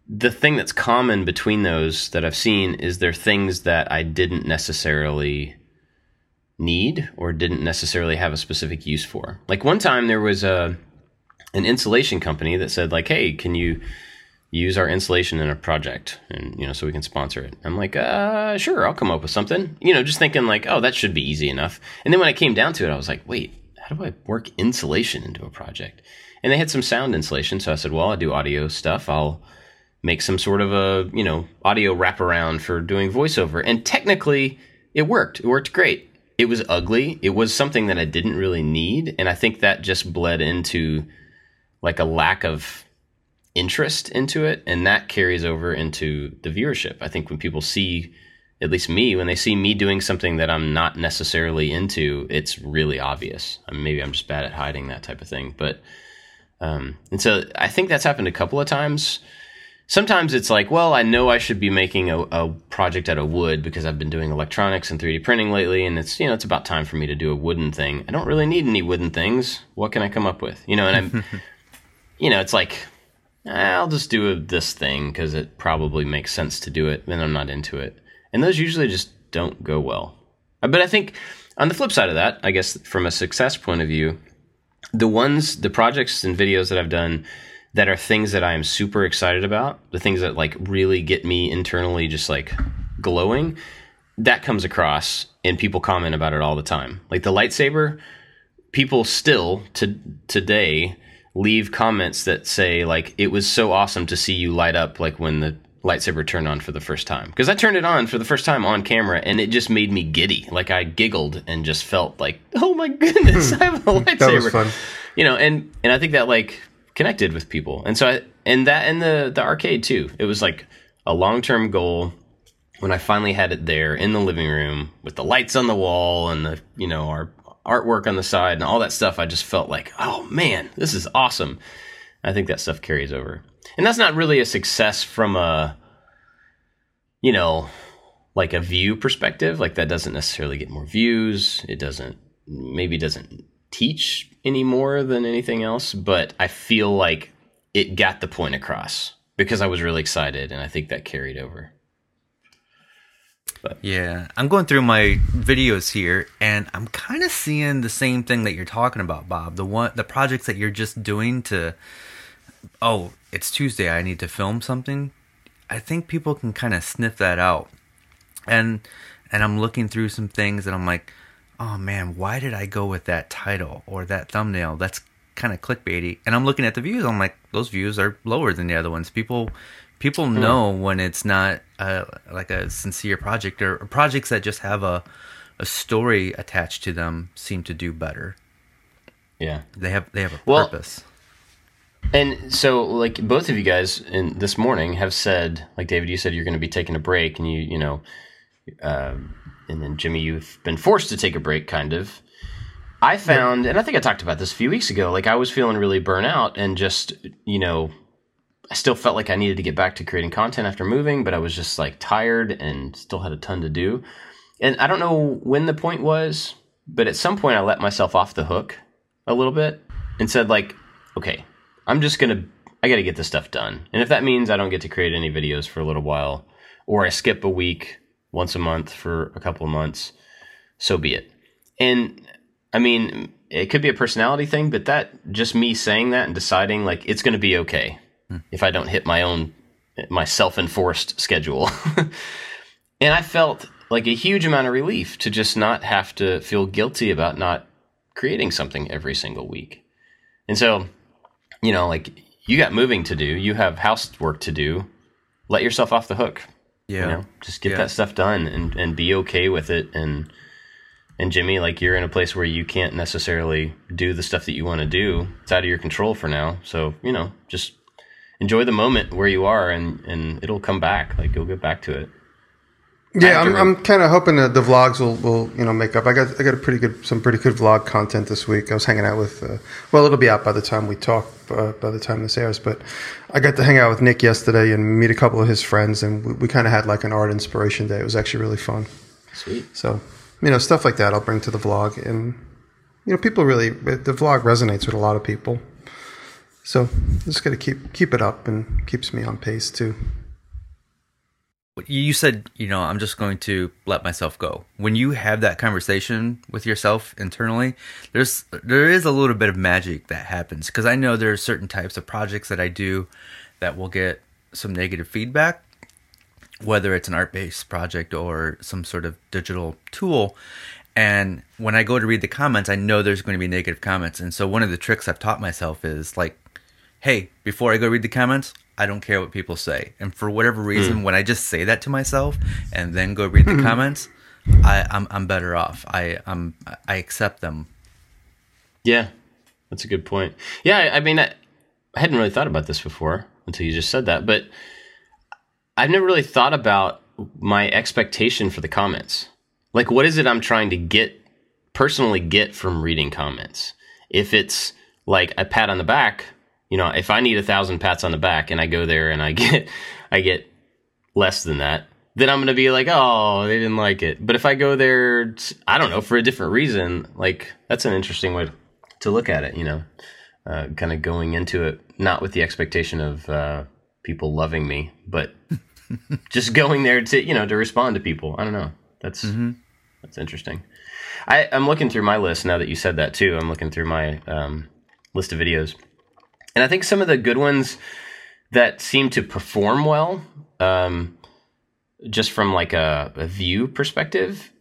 the thing that's common between those that I've seen is they're things that I didn't necessarily need or didn't necessarily have a specific use for. Like one time there was a an insulation company that said like, "Hey, can you use our insulation in a project and you know so we can sponsor it. I'm like uh sure i'll come up with something. You know just thinking like oh that should be easy enough. And then when i came down to it i was like wait how do i work insulation into a project? And they had some sound insulation so i said well i do audio stuff. I'll make some sort of a you know audio wraparound for doing voiceover. And technically it worked. It worked great. It was ugly. It was something that i didn't really need and i think that just bled into like a lack of interest into it and that carries over into the viewership. I think when people see at least me when they see me doing something that i'm not necessarily into it's really obvious. I mean, maybe i'm just bad at hiding that type of thing but um, and so i think that's happened a couple of times. Sometimes it's like well i know i should be making a, a project out of wood because i've been doing electronics and 3d printing lately and it's you know it's about time for me to do a wooden thing. I don't really need any wooden things. What can i come up with? You know and i'm you know it's like I'll just do this thing because it probably makes sense to do it, then I'm not into it. And those usually just don't go well. Uh, but I think on the flip side of that, I guess from a success point of view, the ones, the projects and videos that I've done that are things that I am super excited about, the things that like really get me internally just like glowing, that comes across and people comment about it all the time. Like the lightsaber, people still to today leave comments that say like it was so awesome to see you light up like when the lightsaber turned on for the first time. Because I turned it on for the first time on camera and it just made me giddy. Like I giggled and just felt like oh my goodness I have a lightsaber That was fun. you know and and I think that like connected with people. And so I and that and the the arcade too. It was like a long-term goal. When I finally had it there in the living room with the lights on the wall and the you know our artwork on the side and all that stuff, I just felt like, oh man, this is awesome. I think that stuff carries over. And that's not really a success from a, you know, like a view perspective. Like that doesn't necessarily get more views. It doesn't, maybe doesn't teach any more than anything else, but I feel like it got the point across because I was really excited and I think that carried over. But. Yeah, I'm going through my videos here, and I'm kind of seeing the same thing that you're talking about, Bob. The one, the projects that you're just doing to, oh, it's Tuesday, I need to film something. I think people can kind of sniff that out, and and I'm looking through some things, and I'm like, oh man, why did I go with that title or that thumbnail? That's kind of clickbaity. And I'm looking at the views, I'm like, those views are lower than the other ones. People people hmm. know when it's not a, like a sincere project or, or projects that just have a a story attached to them seem to do better. Yeah, they have they have a well, purpose. And so, like both of you guys in this morning have said, like David, you said you're going to be taking a break, and you you know, um, and then Jimmy, you've been forced to take a break, kind of. I found, yeah. and I think I talked about this a few weeks ago. Like I was feeling really burnout, and just you know, I still felt like I needed to get back to creating content after moving, but I was just like tired and still had a ton to do. And I don't know when the point was, but at some point I let myself off the hook a little bit and said like, okay, I'm just going to I got to get this stuff done. And if that means I don't get to create any videos for a little while or I skip a week once a month for a couple of months, so be it. And I mean, it could be a personality thing, but that just me saying that and deciding like it's going to be okay hmm. if I don't hit my own my self-enforced schedule. and I felt like a huge amount of relief to just not have to feel guilty about not creating something every single week. And so, you know, like you got moving to do, you have housework to do. Let yourself off the hook. Yeah. You know, just get Yeah. that stuff done and, and be okay with it and and Jimmy, like you're in a place where you can't necessarily do the stuff that you want to do. It's out of your control for now. So, you know, just enjoy the moment where you are and, and it'll come back. Like you'll get back to it. Yeah, I'm, I'm kind of hoping that the vlogs will, will you know make up. I got I got a pretty good some pretty good vlog content this week. I was hanging out with uh, well, it'll be out by the time we talk uh, by the time this airs. But I got to hang out with Nick yesterday and meet a couple of his friends, and we, we kind of had like an art inspiration day. It was actually really fun. Sweet. So you know stuff like that I'll bring to the vlog, and you know people really the vlog resonates with a lot of people. So just got to keep keep it up and keeps me on pace too. You said, you know, I'm just going to let myself go. When you have that conversation with yourself internally, there's there is a little bit of magic that happens because I know there are certain types of projects that I do that will get some negative feedback, whether it's an art based project or some sort of digital tool. And when I go to read the comments, I know there's going to be negative comments. And so one of the tricks I've taught myself is like, hey, before I go read the comments, I don't care what people say. And for whatever hmm. reason, when I just say that to myself and then go read the hmm. comments, I, I'm I'm better off. I I'm I accept them. Yeah, that's a good point. Yeah, I, I mean, I, I hadn't really thought about this before until you just said that, but I've never really thought about my expectation for the comments. Like, what is it I'm trying to get personally get from reading comments? If it's like a pat on the back, you know, if I need a thousand pats on the back and I go there and I get, I get less than that, then I'm going to be like, oh, they didn't like it. But if I go there, I don't know, for a different reason, like that's an interesting way to look at it, you know, uh, kind of going into it, not with the expectation of uh, people loving me, but just going there to, you know, to respond to people. I don't know. That's, that's interesting. I, I'm looking through my list now that you said that too. I'm looking through my um, list of videos. And I think some of the good ones that seem to perform well, um, just from like a, a view perspective,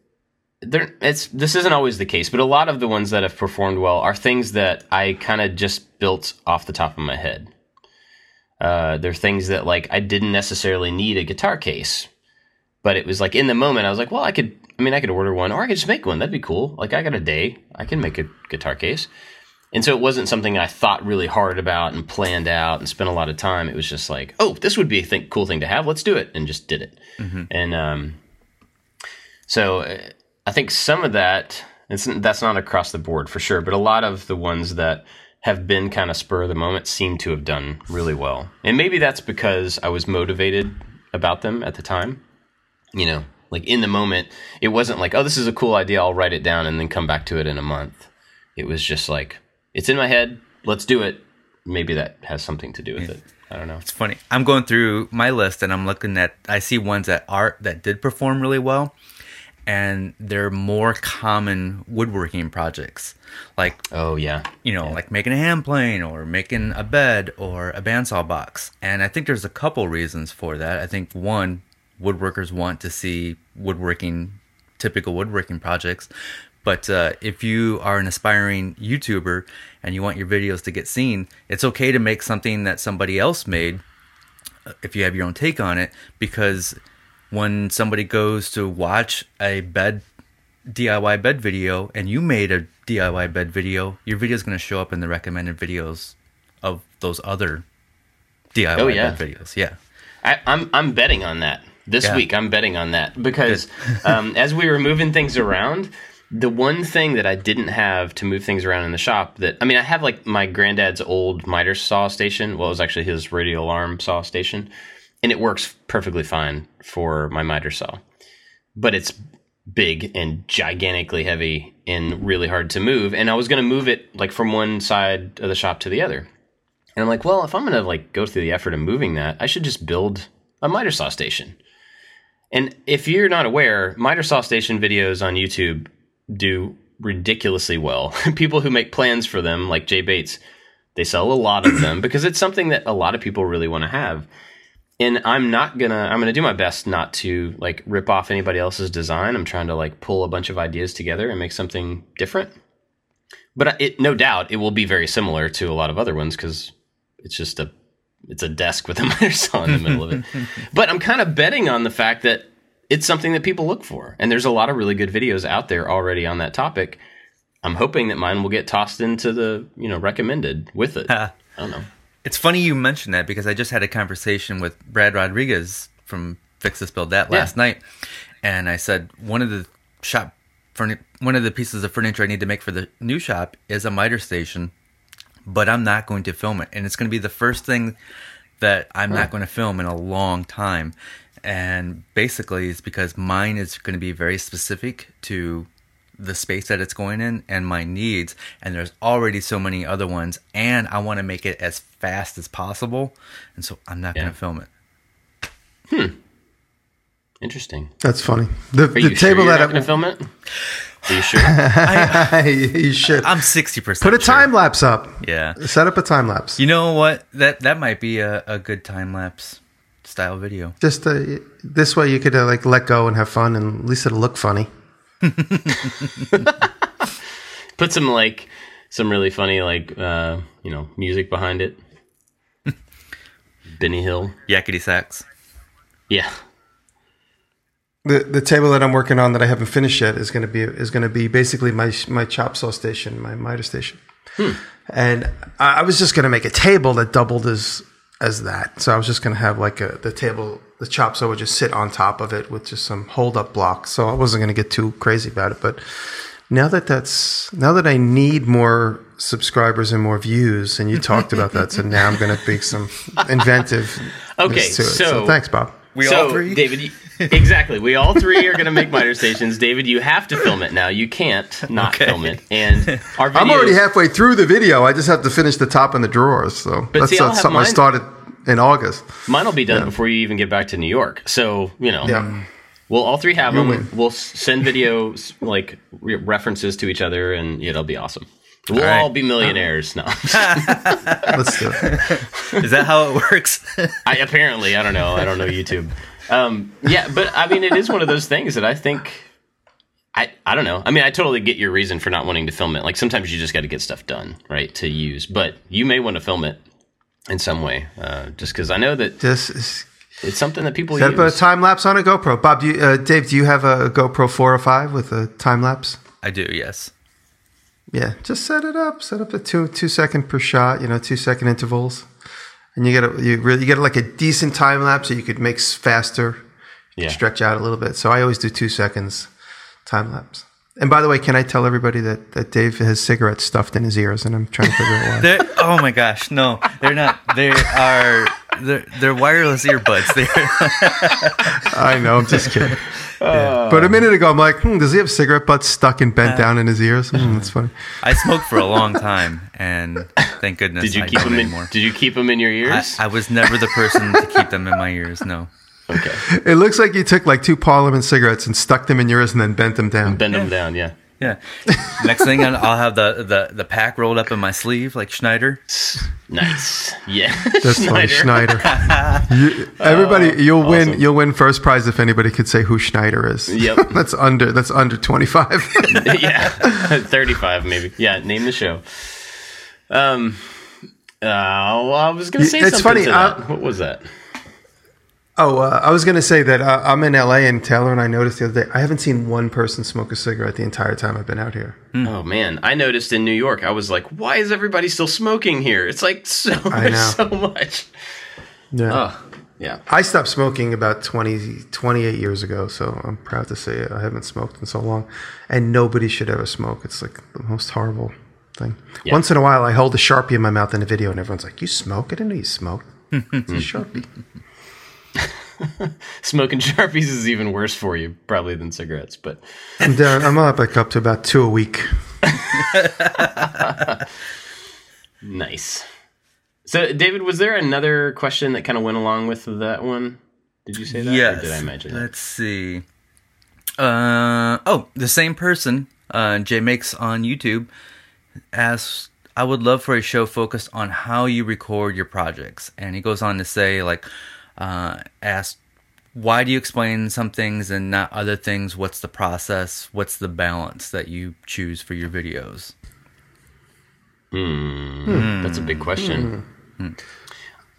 there it's this isn't always the case, but a lot of the ones that have performed well are things that I kind of just built off the top of my head. Uh, they're things that like I didn't necessarily need a guitar case, but it was like in the moment I was like, well, I could. I mean, I could order one, or I could just make one. That'd be cool. Like I got a day, I can make a guitar case. And so it wasn't something I thought really hard about and planned out and spent a lot of time. It was just like, oh, this would be a th- cool thing to have. Let's do it, and just did it. And um, so uh, I think some of that it's, that's not across the board for sure, but a lot of the ones that have been kind of spur of the moment seem to have done really well. And maybe that's because I was motivated about them at the time. You know, like in the moment, it wasn't like, oh, this is a cool idea. I'll write it down and then come back to it in a month. It was just like, it's in my head. Let's do it. Maybe that has something to do with it. Mm. I don't know. It's funny. I'm going through my list and I'm looking at I see ones that are that did perform really well and they're more common woodworking projects. Like Oh yeah, you know, like making a hand plane or making a bed or a bandsaw box. And I think there's a couple reasons for that. I think one, woodworkers want to see woodworking, typical woodworking projects. But uh, if you are an aspiring YouTuber and you want your videos to get seen, it's okay to make something that somebody else made uh, if you have your own take on it because when somebody goes to watch a bed DIY bed video and you made a DIY bed video, your video is going to show up in the recommended videos of those other DIY Oh, yeah. bed videos. Yeah. I, I'm I'm betting on that this Yeah. week. I'm betting on that because um, as we were moving things around, the one thing that I didn't have to move things around in the shop that I mean, I have like my granddad's old miter saw station. Well, it was actually his radial arm saw station, and it works perfectly fine for my miter saw, but it's big and gigantically heavy and really hard to move. And I was going to move it like from one side of the shop to the other. And I'm like, well, if I'm going to like go through the effort of moving that, I should just build a miter saw station. And if you're not aware, miter saw station videos on YouTube do ridiculously well. people who make plans for them, like Jay Bates, they sell a lot of them because it's something that a lot of people really want to have. And I'm not gonna. I'm gonna do my best not to like rip off anybody else's design. I'm trying to like pull a bunch of ideas together and make something different. But it, no doubt, it will be very similar to a lot of other ones because it's just a it's a desk with a miter saw in the middle of it. But I'm kind of betting on the fact that it's something that people look for, and there's a lot of really good videos out there already on that topic. I'm hoping that mine will get tossed into the you know recommended with it. I don't know. It's funny you mentioned that because I just had a conversation with Brad Rodriguez from Fix This Build That Yeah. last night, and I said one of the shop furni- one of the pieces of furniture I need to make for the new shop is a miter station, but I'm not going to film it, and it's going to be the first thing that I'm not going to film in a long time. And basically, it's because mine is going to be very specific to the space that it's going in and my needs. And there's already so many other ones, and I want to make it as fast as possible. And so I'm not Yeah. going to film it. Hmm interesting. That's funny. The, Are the you table sure you're that not going to film it? Are you sure? you should I'm 60%. put a sure. time lapse up. Yeah. Set up a time lapse. You know what? That that might be a, a good time lapse style video. Just uh, this way, you could uh, like let go and have fun, and at least it'll look funny. Put some like some really funny like uh, you know music behind it. Benny Hill. Yakety sax. Yeah. The the table that I'm working on that I haven't finished yet is going to be is going to be basically my my chop saw station, my miter station, and I, I was just going to make a table that doubled as as that. So I was just going to have like a the table, the chop saw would just sit on top of it with just some hold up blocks. So I wasn't going to get too crazy about it, but now that that's now that I need more subscribers and more views, and you talked about that, so now I'm going to be some inventive. Okay, to it. so- thanks, Bob. We so, all three. David. you- exactly. We all three are going to make miter stations. David, you have to film it now. You can't not Okay. film it. And our videos, I'm already halfway through the video. I just have to finish the top and the drawers. So that's see, I'll uh, have something I started in August. Mine will be done before you even get back to New York. So you know, Yeah. we'll all three have You'll them. win. We'll send videos like re- references to each other, and it'll be awesome. We'll All right. all be millionaires now. Let's do it. Is that how it works? I apparently I don't know. I don't know YouTube. Um, yeah, but I mean, it is one of those things that I think. I, I don't know. I mean, I totally get your reason for not wanting to film it. Like sometimes you just got to get stuff done, right, to use. But you may want to film it in some way, uh, just because I know that this is- it's something that people set up a use. time lapse on a GoPro. Bob, do you, uh, Dave, do you have a GoPro 405 with a time lapse? I do, yes. Yeah, just set it up. Set up a two two second per shot. You know, two second intervals, and you get a you really you get like a decent time lapse that you could make s- faster, yeah. stretch out a little bit. So I always do two seconds time lapse. And by the way, can I tell everybody that, that Dave has cigarettes stuffed in his ears, and I'm trying to figure out why. They're, oh my gosh, no, they're not. They are. They're, they're wireless earbuds. They're, I know, I'm just kidding. Yeah. But a minute ago, I'm like, hmm, does he have cigarette butts stuck and bent down in his ears? Hmm, that's funny. I smoked for a long time, and thank goodness Did you I keep don't them in? anymore. Did you keep them in your I, ears? I was never the person to keep them in my ears. No. okay, It looks like you took like two Parliament cigarettes and stuck them in yours and then bent them down. bend them down. Yeah. Yeah. Next thing, I'll I'll have the, the, the pack rolled up in my sleeve like Schneider. Nice. Yeah. That's funny, Schneider. Schneider. You, everybody, you'll win. You'll win first prize if anybody could say who Schneider is. Yep. that's under. That's under twenty five. yeah, thirty-five maybe. Yeah, name the show. Um, uh, well, I was gonna say It's something funny, to uh, what was that? Oh, uh, I was going to say that uh, I'm in LA and Taylor and I noticed the other day I haven't seen one person smoke a cigarette the entire time I've been out here. Oh man, I noticed in New York. I was like, why is everybody still smoking here? It's like so I know. so much. Yeah. Oh, yeah. I stopped smoking about 20, 28 years ago, so I'm proud to say it. I haven't smoked in so long. And nobody should ever smoke. It's like the most horrible thing. Yeah. Once in a while, I hold a Sharpie in my mouth in a video, and everyone's like, You smoke? I didn't know you smoked. It's a Sharpie. Smoking sharpies is even worse for you probably than cigarettes, but I'm down. I'm up like up to about two a week. nice. So, David, was there another question that kind of went along with that one? Did you say that? Yes. Or did I imagine that? Let's see. Uh, oh, the same person, uh, Jay Makes on YouTube, asks, I would love for a show focused on how you record your projects. And he goes on to say, like, uh, ask, why do you explain some things and not other things? What's the process? What's the balance that you choose for your videos? Hmm. Hmm. That's a big question. Hmm.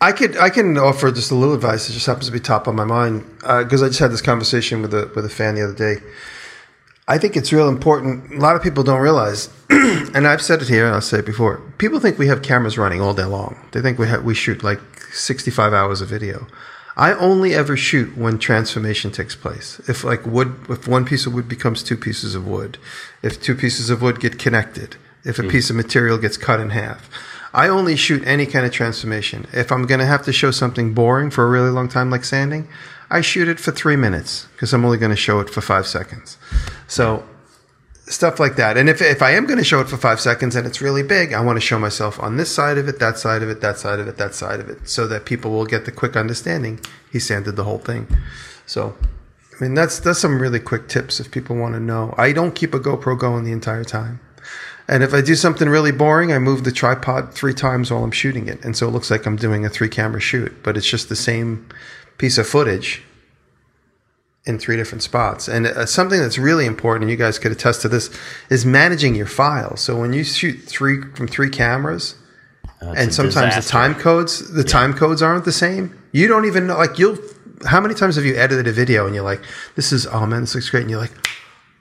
I could I can offer just a little advice. It just happens to be top on my mind uh, because I just had this conversation with a with a fan the other day. I think it's real important. A lot of people don't realize, and I've said it here, and I'll say it before. People think we have cameras running all day long. They think we have, we shoot like sixty five hours of video. I only ever shoot when transformation takes place. If like wood, if one piece of wood becomes two pieces of wood, if two pieces of wood get connected, if a hmm. piece of material gets cut in half. I only shoot any kind of transformation. If I'm going to have to show something boring for a really long time, like sanding, I shoot it for three minutes because I'm only going to show it for five seconds. So stuff like that. And if, if I am going to show it for five seconds and it's really big, I want to show myself on this side of it, that side of it, that side of it, that side of it, so that people will get the quick understanding he sanded the whole thing. So, I mean, that's that's some really quick tips if people want to know. I don't keep a GoPro going the entire time. And if I do something really boring, I move the tripod three times while I'm shooting it. And so it looks like I'm doing a three camera shoot, but it's just the same piece of footage in three different spots. And uh, something that's really important, and you guys could attest to this, is managing your files. So when you shoot three from three cameras, and sometimes the time codes, the time codes aren't the same. You don't even know. Like you'll, how many times have you edited a video and you're like, "This is oh man, this looks great," and you're like.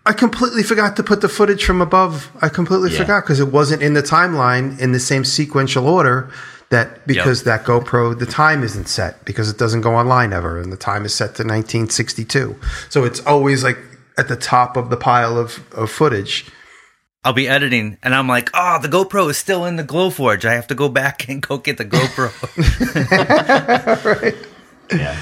I completely forgot to put the footage from above. I completely Yeah. forgot because it wasn't in the timeline in the same sequential order that because that GoPro the time isn't set because it doesn't go online ever and the time is set to 1962. So it's always like at the top of the pile of, of footage. I'll be editing and I'm like, oh, the GoPro is still in the Glowforge. I have to go back and go get the GoPro. Yeah.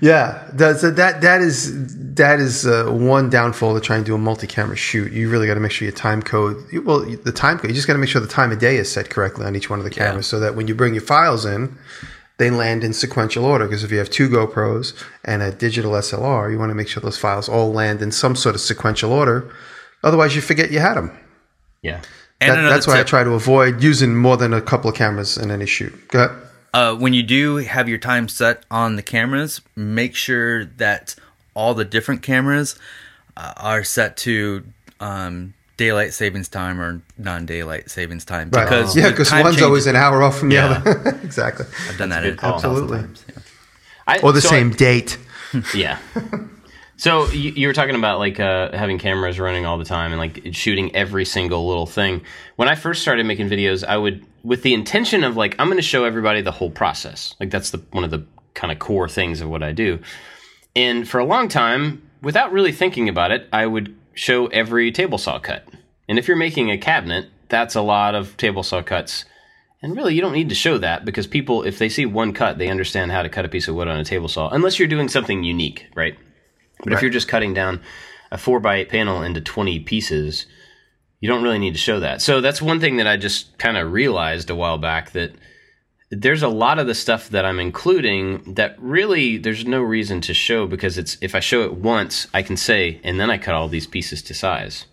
Yeah, that so that that is that is uh, one downfall to trying to do a multi-camera shoot. You really got to make sure your time code. Well, the time code. You just got to make sure the time of day is set correctly on each one of the cameras, so that when you bring your files in, they land in sequential order. Because if you have two GoPros and a digital SLR, you want to make sure those files all land in some sort of sequential order. Otherwise, you forget you had them. Yeah. And That, that's why I try to avoid using more than a couple of cameras in any shoot. Go ahead. Uh, when you do have your time set on the cameras, make sure that all the different cameras uh, are set to um, daylight savings time or non-daylight savings time Right. because yeah, because time one's always an hour off from the Yeah. other. exactly. I've done that good a call. thousand Absolutely. times, yeah. I, Or the so I- same date. Yeah. So you, you were talking about like uh, having cameras running all the time and like shooting every single little thing. When I first started making videos, I would with the intention of like I'm going to show everybody the whole process. Like that's the one of the kind of core things of what I do. And for a long time, without really thinking about it, I would show every table saw cut. And if you're making a cabinet, that's a lot of table saw cuts. And really, you don't need to show that because people, if they see one cut, they understand how to cut a piece of wood on a table saw, unless you're doing something unique, right? But if you're just cutting down a four by eight panel into 20 pieces, you don't really need to show that. So that's one thing that I just kind of realized a while back that there's a lot of the stuff that I'm including that really there's no reason to show because it's if I show it once, I can say, and then I cut all these pieces to size.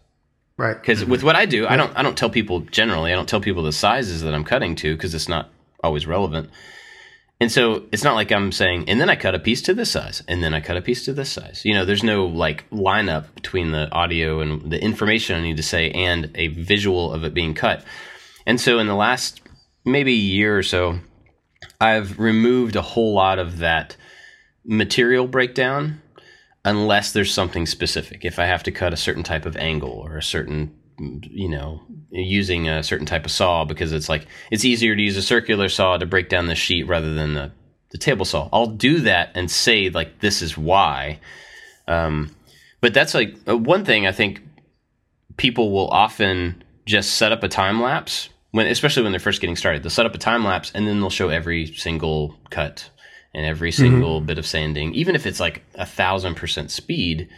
Right. Because mm-hmm. with what I do, I don't I don't tell people generally. I don't tell people the sizes that I'm cutting to because it's not always relevant. And so it's not like I'm saying, and then I cut a piece to this size, and then I cut a piece to this size. You know, there's no like lineup between the audio and the information I need to say and a visual of it being cut. And so in the last maybe year or so, I've removed a whole lot of that material breakdown unless there's something specific. If I have to cut a certain type of angle or a certain, you know, using a certain type of saw because it's like it's easier to use a circular saw to break down the sheet rather than the, the table saw. I'll do that and say like this is why. Um, but that's like uh, one thing I think people will often just set up a time lapse when, especially when they're first getting started. They'll set up a time lapse and then they'll show every single cut and every single bit of sanding, even if it's like a thousand percent speed.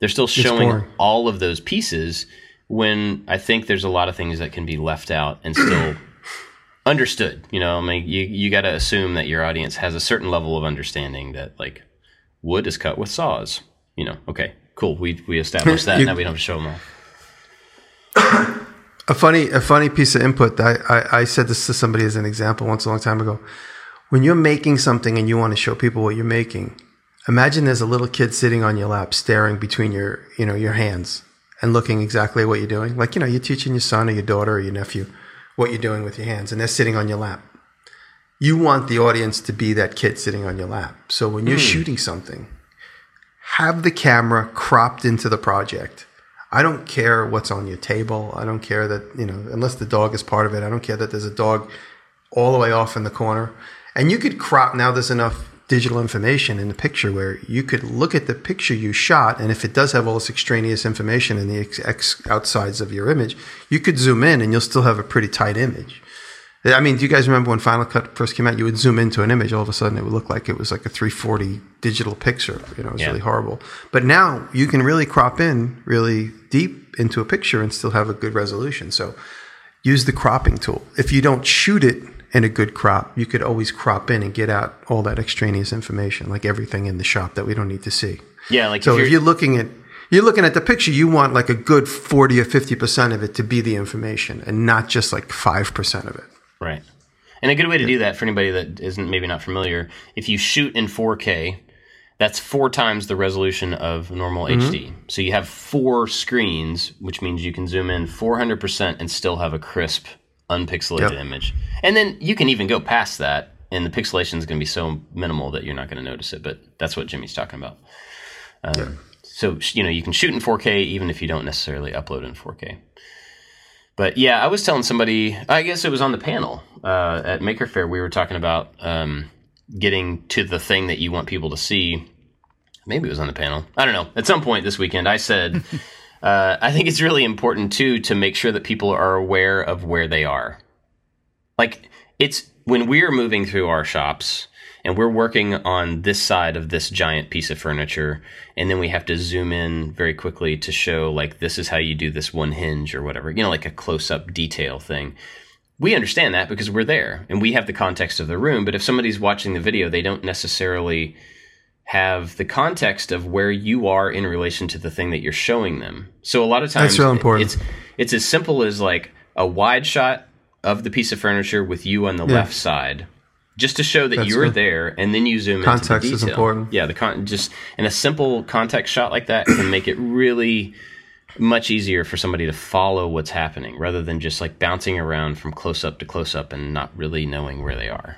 They're still showing all of those pieces when I think there's a lot of things that can be left out and still understood. You know, I mean, you you got to assume that your audience has a certain level of understanding that like wood is cut with saws. You know, okay, cool. We we established that. You- now we don't have to show them all. A funny, a funny piece of input. I, I, I said this to somebody as an example once a long time ago. When you're making something and you want to show people what you're making, imagine there's a little kid sitting on your lap, staring between your, you know, your hands and looking exactly what you're doing. Like, you know, you're teaching your son or your daughter or your nephew what you're doing with your hands, and they're sitting on your lap. You want the audience to be that kid sitting on your lap. So when you're hmm. shooting something, have the camera cropped into the project. I don't care what's on your table. I don't care that, you know, unless the dog is part of it. I don't care that there's a dog all the way off in the corner. And you could crop now there's enough digital information in the picture where you could look at the picture you shot and if it does have all this extraneous information in the ex- ex- outsides of your image, you could zoom in and you'll still have a pretty tight image. I mean, do you guys remember when Final Cut first came out? You would zoom into an image, all of a sudden it would look like it was like a 340 digital picture. You know, it was Yeah. really horrible. But now you can really crop in really deep into a picture and still have a good resolution. So use the cropping tool. If you don't shoot it in a good crop, you could always crop in and get out all that extraneous information, like everything in the shop that we don't need to see. Yeah, like So if if you're, you're looking at you're looking at the picture, you want like a good 40 or 50% of it to be the information and not just like 5% of it. right. And a good way to do that for anybody that isn't maybe not familiar, if you shoot in 4K, that's four times the resolution of normal mm-hmm. HD. So you have four screens, which means you can zoom in 400% and still have a crisp, unpixelated Yep. image. And then you can even go past that, and the pixelation is going to be so minimal that you're not going to notice it. But that's what Jimmy's talking about. Um, So you know you can shoot in 4K even if you don't necessarily upload in 4K. But yeah, I was telling somebody, I guess it was on the panel uh, at Maker Faire, we were talking about um, getting to the thing that you want people to see. Maybe it was on the panel. I don't know. At some point this weekend, I said, uh, I think it's really important too to make sure that people are aware of where they are. Like, it's when we're moving through our shops and we're working on this side of this giant piece of furniture and then we have to zoom in very quickly to show like this is how you do this one hinge or whatever you know like a close-up detail thing we understand that because we're there and we have the context of the room but if somebody's watching the video they don't necessarily have the context of where you are in relation to the thing that you're showing them so a lot of times That's real important. it's it's as simple as like a wide shot of the piece of furniture with you on the left side just to show that That's you're good. there and then you zoom Context into the is detail. important. yeah the con just and a simple context shot like that can make it really much easier for somebody to follow what's happening rather than just like bouncing around from close up to close up and not really knowing where they are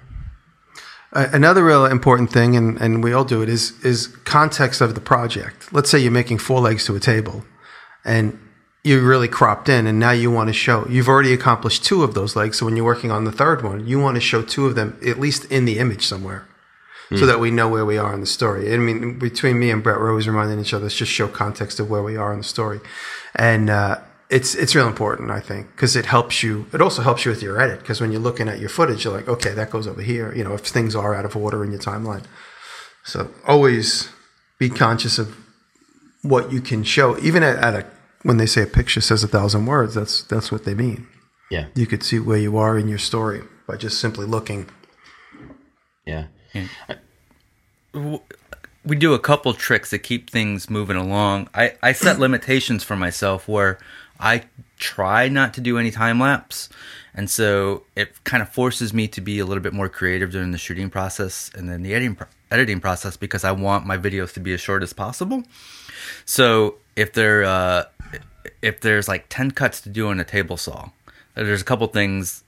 Uh, another real important thing, and, and we all do it, is is context of the project. Let's say you're making four legs to a table, and you really cropped in, and now you want to show you've already accomplished two of those legs. So when you're working on the third one, you want to show two of them at least in the image somewhere, so that we know where we are in the story. I mean, between me and Brett, we're always reminding each other, let's just show context of where we are in the story, and uh, it's it's real important, I think, because it helps you. It also helps you with your edit, because when you're looking at your footage, you're like, okay, that goes over here. You know, if things are out of order in your timeline. So always be conscious of what you can show, even at, at a when they say a picture says a thousand words. That's that's what they mean. yeah You could see where you are in your story by just simply looking. yeah we do a couple tricks to keep things moving along. I, I set limitations for myself where I try not to do any time lapse. And so it kind of forces me to be a little bit more creative during the shooting process and then the editing, editing process because I want my videos to be as short as possible. So if there uh, if there's like 10 cuts to do on a table saw, there's a couple things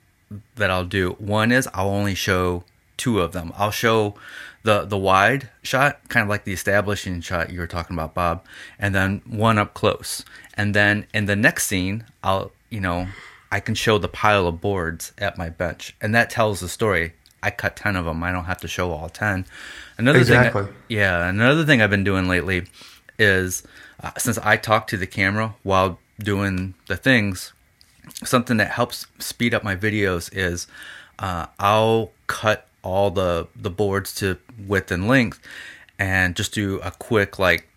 that I'll do. One is I'll only show two of them. I'll show the the wide shot, kind of like the establishing shot you were talking about, Bob, and then one up close. And then in the next scene, I'll you know I can show the pile of boards at my bench, and that tells the story. I cut ten of them. I don't have to show all ten. Another Exactly. thing, yeah. Another thing I've been doing lately is uh, since I talk to the camera while doing the things, something that helps speed up my videos is uh, I'll cut all the the boards to width and length, and just do a quick like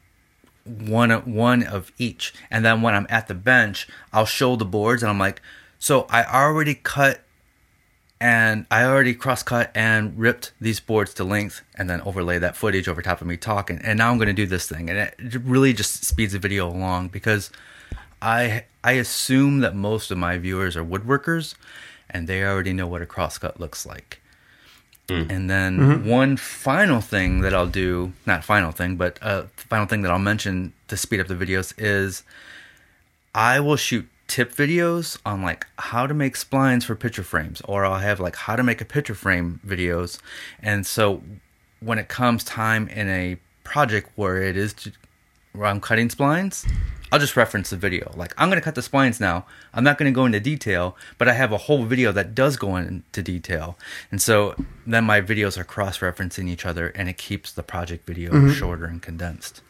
one one of each. And then when I'm at the bench, I'll show the boards, and I'm like, so I already cut. And I already cross cut and ripped these boards to length and then overlay that footage over top of me talking. And now I'm going to do this thing. And it really just speeds the video along because I I assume that most of my viewers are woodworkers, and they already know what a crosscut looks like. And then one final thing that I'll do, not final thing, but uh, final thing that I'll mention to speed up the videos is I will shoot tip videos on like how to make splines for picture frames, or I'll have like how to make a picture frame videos. And so when it comes time in a project where it is to, where I'm cutting splines, I'll just reference the video. Like I'm going to cut the splines now. I'm not going to go into detail, but I have a whole video that does go into detail. And so then my videos are cross-referencing each other and it keeps the project video shorter and condensed.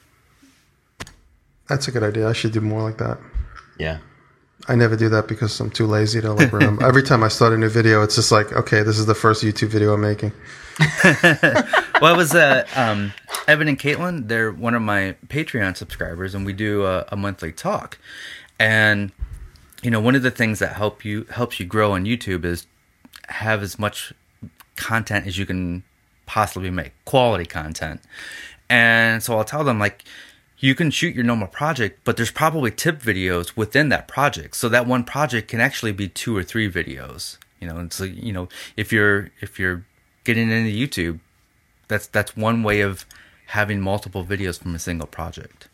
That's a good idea. I should do more like that. yeah I never do that because I'm too lazy to like remember. Every time I start a new video, it's just like, okay, this is the first YouTube video I'm making. well, it was uh, um, Evan and Katelyn. They're one of my Patreon subscribers, and we do a, a monthly talk. And you know, one of the things that help you helps you grow on YouTube is have as much content as you can possibly make, quality content. And so I'll tell them like. You can shoot your normal project, but there's probably tip videos within that project. So that one project can actually be two or three videos. You know, and so you know if you're if you're getting into YouTube, that's that's one way of having multiple videos from a single project.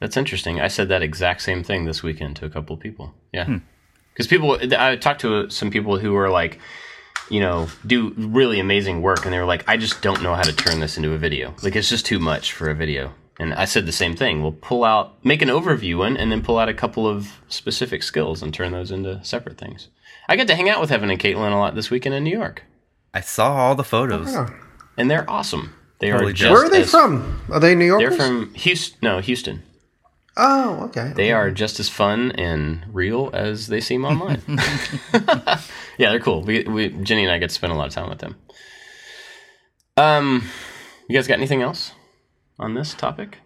That's interesting. I said that exact same thing this weekend to a couple of people. Yeah. Hmm. Because people, I talked to some people who were like, you know, do really amazing work, and they were like, I just don't know how to turn this into a video. Like, it's just too much for a video. And I said the same thing. We'll pull out, make an overview one, and then pull out a couple of specific skills and turn those into separate things. I got to hang out with Evan and Katelyn a lot this weekend in New York, I saw all the photos. Oh. and they're awesome. They Totally are jealous. just Where are they as- from? Are they New York? They're from Houston. No, Houston. oh, okay. They are just as fun and real as they seem online. yeah, they're cool. We, we, Jenny and I get to spend a lot of time with them. Um, you guys got anything else on this topic?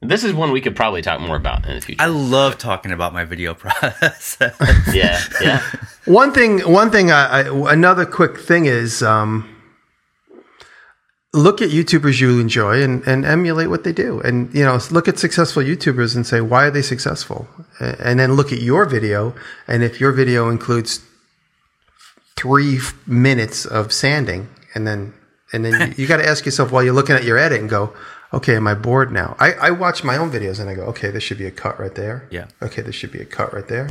This is one we could probably talk more about in the future. I love talking about my video process. yeah, yeah, One thing, one thing, I, I, another quick thing is um, look at YouTubers you enjoy and, and emulate what they do. And, you know, look at successful YouTubers and say, why are they successful? And then look at your video. And if your video includes three minutes of sanding and then, and then you, you got to ask yourself while you're looking at your edit and go, okay, am I bored now? I, I watch my own videos and I go, okay, this should be a cut right there. Yeah. Okay, This should be a cut right there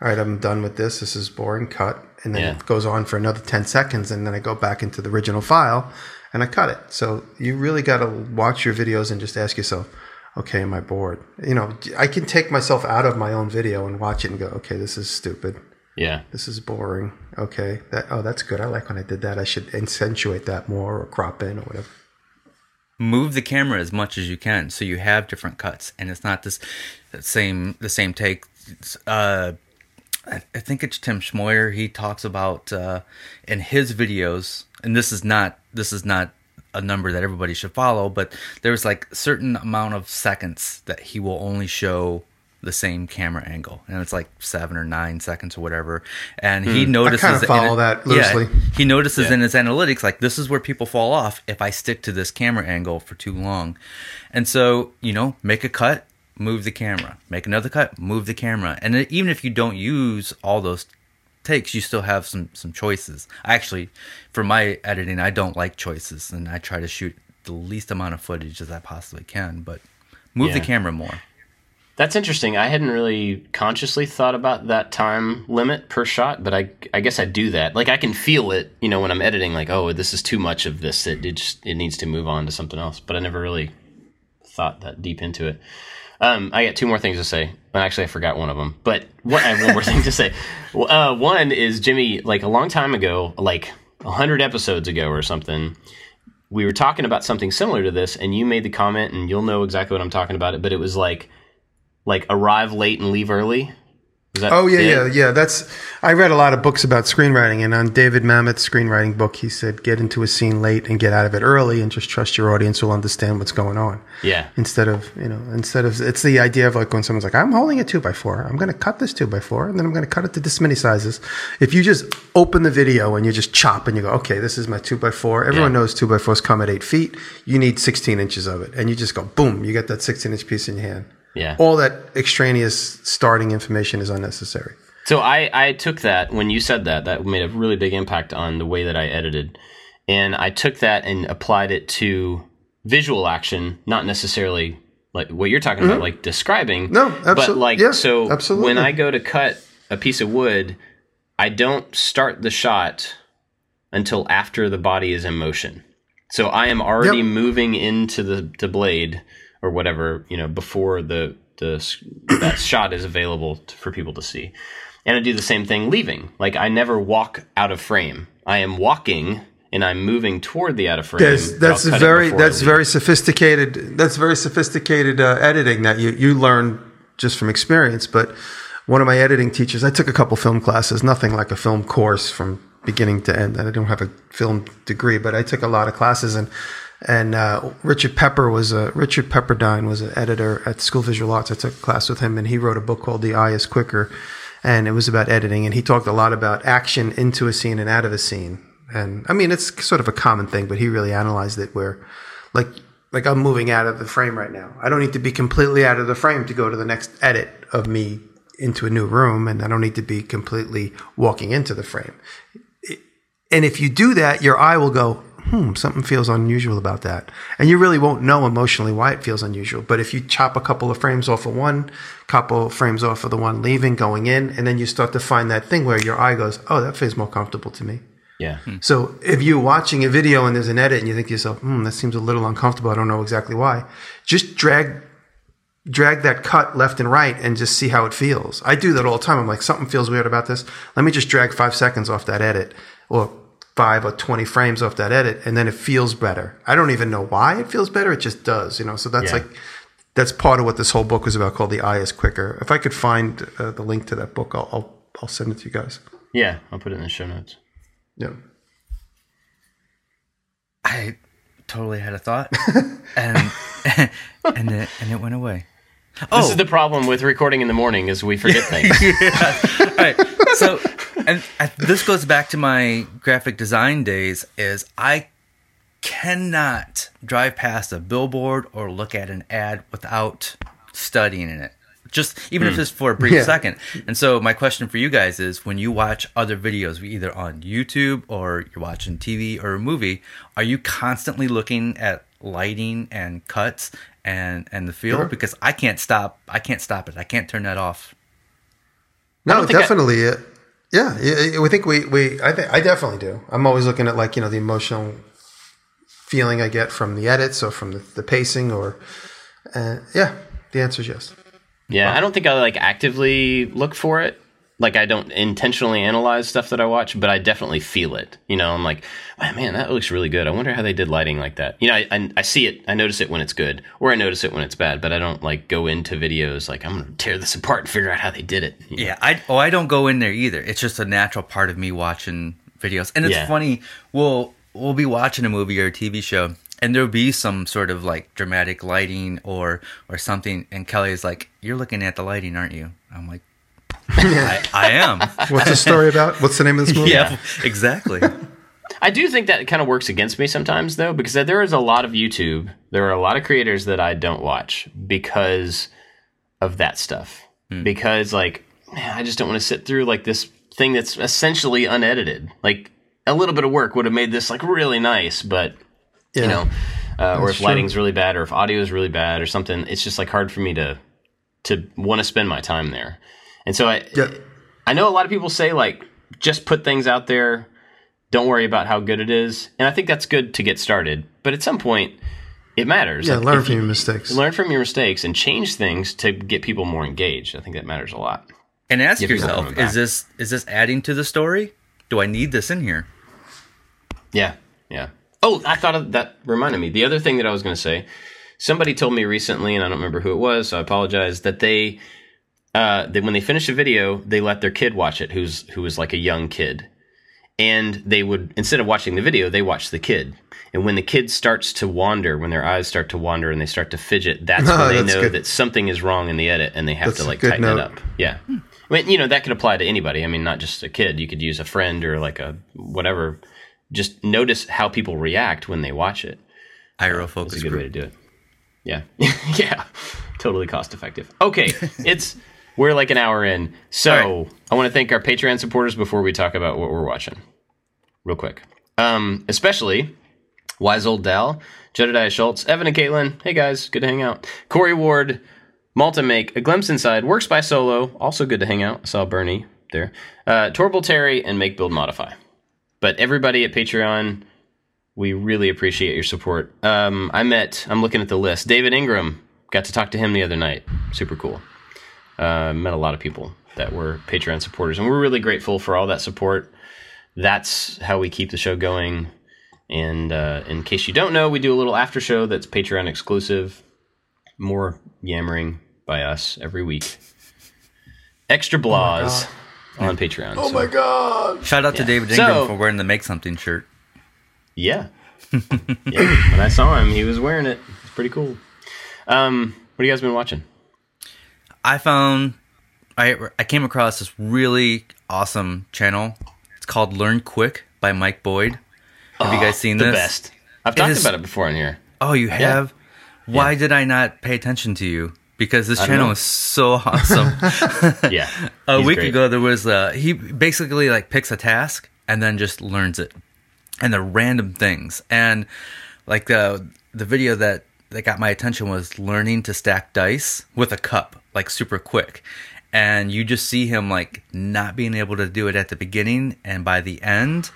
all right, I'm done with this. This is boring. Cut. And then Yeah. it goes on for another 10 seconds. And then I go back into the original file and I cut it. So you really got to watch your videos and just ask yourself, okay, am I bored? You know, I can take myself out of my own video and watch it and go, okay, this is stupid. yeah. This is boring. Okay. That, oh, that's good. I like when I did that. I should accentuate that more or crop in or whatever. Move the camera as much as you can so you have different cuts and it's not this same the same take. Uh, I I think it's Tim Schmoyer. He talks about uh, in his videos, and this is not this is not a number that everybody should follow, but there's like certain amount of seconds that he will only show the same camera angle, and it's like seven or nine seconds or whatever. And he hmm. notices kinda in follow it- that yeah, loosely. he notices Yeah. in his analytics like this is where people fall off if I stick to this camera angle for too long. And so, you know, make a cut, move the camera. Make another cut, move the camera. And even if you don't use all those takes, you still have some some choices. Actually, for my editing, I don't like choices and I try to shoot the least amount of footage as I possibly can, but move the camera more. That's interesting. I hadn't really consciously thought about that time limit per shot, but I I guess I do that. Like I can feel it, you know, when I'm editing. Like, oh, this is too much of this. It, it just it needs to move on to something else. But I never really thought that deep into it. Um, I got two more things to say. Well, actually, I forgot one of them. But one, I have one more thing to say. Uh, one is Jimmy. Like a long time ago, like a hundred episodes ago or something, we were talking about something similar to this, and you made the comment, and you'll know exactly what I'm talking about. It, but it was like like arrive late and leave early. Oh yeah, it? yeah, yeah. That's I read a lot of books about screenwriting, and on David Mamet's screenwriting book, he said get into a scene late and get out of it early, and just trust your audience will understand what's going on. Yeah. Instead of you know, instead of it's the idea of like when someone's like, I'm holding a two by four, I'm going to cut this two by four, and then I'm going to cut it to this many sizes. If you just open the video and you just chop and you go, okay, this is my two by four. Everyone Yeah. knows two by fours come at eight feet. You need 16 inches of it, and you just go boom, you get that 16 inch piece in your hand. Yeah. All that extraneous starting information is unnecessary. So I, I took that when you said that, that made a really big impact on the way that I edited. And I took that and applied it to visual action, not necessarily like what you're talking about, like describing. Mm-hmm. No, But like, yeah, so absolutely. when I go to cut a piece of wood, I don't start the shot until after the body is in motion. So I am already Yep. moving into the, the blade or whatever, you know, before the, the that shot is available t- for people to see. And I do the same thing leaving. Like I never walk out of frame. I am walking and I'm moving toward the out of frame. That's that's I'll cut it very that's very sophisticated. That's very sophisticated uh, editing that you you learn just from experience. But one of my editing teachers, I took a couple film classes, nothing like a film course from beginning to end. I don't have a film degree, but I took a lot of classes and. And uh, Richard Pepper was a Richard Pepperman was an editor at School Visual Arts. I took a class with him, and he wrote a book called The Eye Is Quicker, and it was about editing. And he talked a lot about action into a scene and out of a scene. And I mean, it's sort of a common thing, but he really analyzed it where, like, like I'm moving out of the frame right now. I don't need to be completely out of the frame to go to the next edit of me into a new room, and I don't need to be completely walking into the frame. And if you do that, your eye will go, hmm, something feels unusual about that. And you really won't know emotionally why it feels unusual. But if you chop a couple of frames off of one, couple of frames off of the one leaving, going in, and then you start to find that thing where your eye goes, oh, that feels more comfortable to me. Yeah. So if you're watching a video and there's an edit and you think to yourself, hmm, that seems a little uncomfortable. I don't know exactly why. Just drag drag that cut left and right and just see how it feels. I do that all the time. I'm like, something feels weird about this. Let me just drag five seconds off that edit or five or 20 frames off that edit. And then it feels better. I don't even know why it feels better. It just does, you know? So that's Yeah. like, that's part of what this whole book was about called The Eye is Quicker. If I could find uh, the link to that book, I'll, I'll, I'll send it to you guys. Yeah. I'll put it in the show notes. Yeah. I totally had a thought, and and it, and it went away. This Oh, is the problem with recording in the morning is we forget things. All right. So, and I, this goes back to my graphic design days. Is I cannot drive past a billboard or look at an ad without studying in it. Just even if hmm. it's for a brief Yeah. second. And so, my question for you guys is: when you watch other videos, either on YouTube or you're watching TV or a movie, are you constantly looking at lighting and cuts and and the feel? Sure. Because I can't stop. I can't stop it. I can't turn that off. No, don't think I- definitely. Yeah, yeah, we think we, we I think I definitely do. I'm always looking at like you know the emotional feeling I get from the edits or from the, the pacing or uh, yeah. The answer is yes. Yeah, I don't think I like actively look for it. Like I don't intentionally analyze stuff that I watch, but I definitely feel it. You know, I'm like, "Wow, man, that looks really good. I wonder how they did lighting like that. You know, I, I, I see it, I notice it when it's good, or I notice it when it's bad. But I don't like go into videos like I'm gonna tear this apart and figure out how they did it. you know? Yeah, I oh I don't go in there either. It's just a natural part of me watching videos. And it's Yeah. funny, we'll we'll be watching a movie or a TV show and there'll be some sort of like dramatic lighting or or something and Kelly is like, You're looking at the lighting, aren't you? I'm like I, I am. What's the story about? What's the name of this movie? yeah, exactly. I do think that kind of works against me sometimes, though, because there is a lot of YouTube. There are a lot of creators that I don't watch because of that stuff. Because, like, man, I just don't want to sit through like this thing that's essentially unedited. Like, a little bit of work would have made this like really nice, but Yeah. you know, uh, or if true. lighting's really bad, or if audio is really bad, or something, it's just like hard for me to to want to spend my time there. And so I, Yeah. I know a lot of people say like just put things out there, don't worry about how good it is, and I think that's good to get started. But at some point, it matters. Yeah, Like, learn from you- your mistakes. learn from your mistakes and change things to get people more engaged. I think that matters a lot. And ask Give yourself, is this is this adding to the story? Do I need this in here? Yeah, yeah. Oh, I thought of that reminded me. The other thing that I was going to say, somebody told me recently, and I don't remember who it was, so I apologize. That they, uh, that when they finish a video, they let their kid watch it, who's who was like a young kid, and they would instead of watching the video, they watch the kid. And when the kid starts to wander, when their eyes start to wander and they start to fidget, that's Oh, when they that's know good. that something is wrong in the edit, and they have That's to like tighten note. it up. Yeah. I mean, you know, that could apply to anybody. I mean, not just a kid. You could use a friend or like a whatever. Just notice how people react when they watch it. Iro That's focus a good way to do it. Yeah. yeah. Totally cost effective. Okay. It's we're like an hour in. So All I want to thank our Patreon supporters before we talk about what we're watching. Real quick. Um, especially Wise Old Dal, Jedediah Schultz, Evan and Caitlin. Hey guys, good to hang out. Corey Ward, Malta Make, A Glimpse Inside, Works by Solo, also good to hang out. I saw Bernie there. Uh, Torbil Terry, and Make Build Modify. But everybody at Patreon, we really appreciate your support. Um, I met, I'm looking at the list, David Ingram. Got to talk to him the other night. Super cool. Uh, met a lot of people that were Patreon supporters, and we're really grateful for all that support. That's how we keep the show going. And uh, in case you don't know, we do a little after show that's Patreon exclusive. More yammering by us every week. Extra blahs on Patreon. Oh so- my god! Shout out to David Ingram So- for wearing the make something shirt. Yeah. yeah. When I saw him, he was wearing it. It's pretty cool. Um, what have you guys been watching? I found I I came across this really awesome channel. It's called Learn Quick by Mike Boyd. Have you guys seen the this? best. I've talked is- about it before in here. Oh, you have? Why did I not pay attention to you? Because this channel know. is so awesome. Yeah. a week great. ago there was uh he basically like picks a task and then just learns it and the random things and like uh, the video that that got my attention was learning to stack dice with a cup like super quick and you just see him like not being able to do it at the beginning and by the end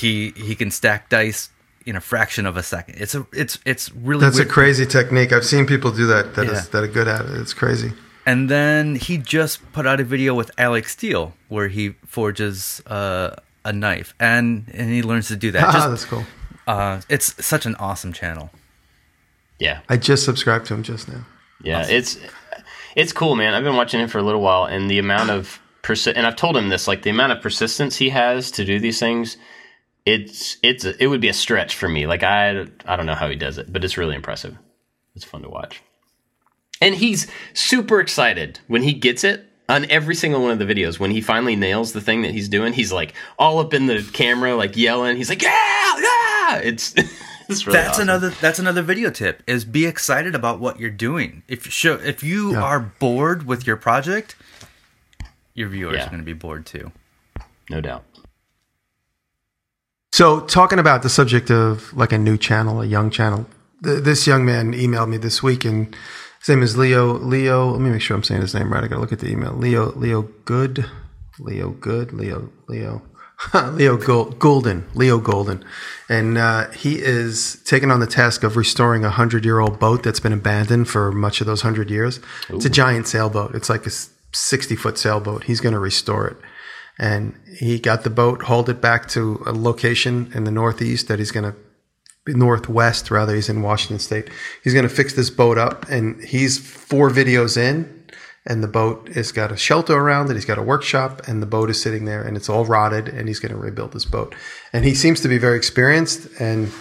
he he can stack dice in a fraction of a second it's a it's it's really That's a crazy technique. I've seen people do that. That is Yeah. that are good at it. It's crazy. And then he just put out a video with Alec Steele where he forges uh, a knife and and he learns to do that. Ah, Just, that's cool. uh, it's such an awesome channel. Yeah, I just subscribed to him just now. yeah, it's it's cool, man. I've been watching him for a little while, and the amount of persi- and I've told him this, like the amount of persistence he has to do these things. It's it's it would be a stretch for me. Like I I don't know how he does it, but it's really impressive. It's fun to watch. And he's super excited when he gets it on every single one of the videos. When he finally nails the thing that he's doing, he's like all up in the camera, like yelling. He's like, "Yeah, yeah!" It's it's really that's awesome. another that's another video tip is be excited about what you're doing. If show if you Yeah. are bored with your project, your viewers Yeah. are going to be bored too. no doubt. So, talking about the subject of like a new channel, a young channel, th- this young man emailed me this week, and his name is Leo. Leo, let me make sure I'm saying his name right. I gotta look at the email. Leo, Leo Good, Leo Good, Leo, Leo, Leo Gol- Goolden, Leo Goolden, and uh, he is taking on the task of restoring a hundred year old boat that's been abandoned for much of those hundred years. It's a giant sailboat. It's like a sixty foot sailboat. He's going to restore it and he got the boat, hauled it back to a location in the northeast that he's going to northwest rather he's in washington state he's going to fix this boat up and he's four videos in and the boat has got a shelter around it he's got a workshop and the boat is sitting there and it's all rotted and he's going to rebuild this boat and he seems to be very experienced and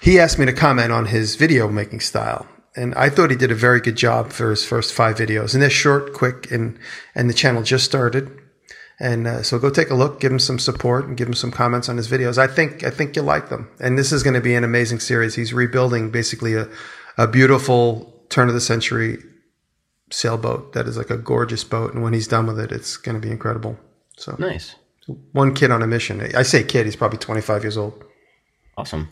he asked me to comment on his video making style and I thought he did a very good job for his first five videos. And they're short, quick, and and the channel just started. And uh, so go take a look, give him some support, and give him some comments on his videos. I think I think you'll like them. And this is going to be an amazing series. He's rebuilding basically a a beautiful turn of the century sailboat that is like a gorgeous boat. And when he's done with it, it's going to be incredible. So Nice. one kid on a mission. I say kid, he's probably 25 years old. Awesome.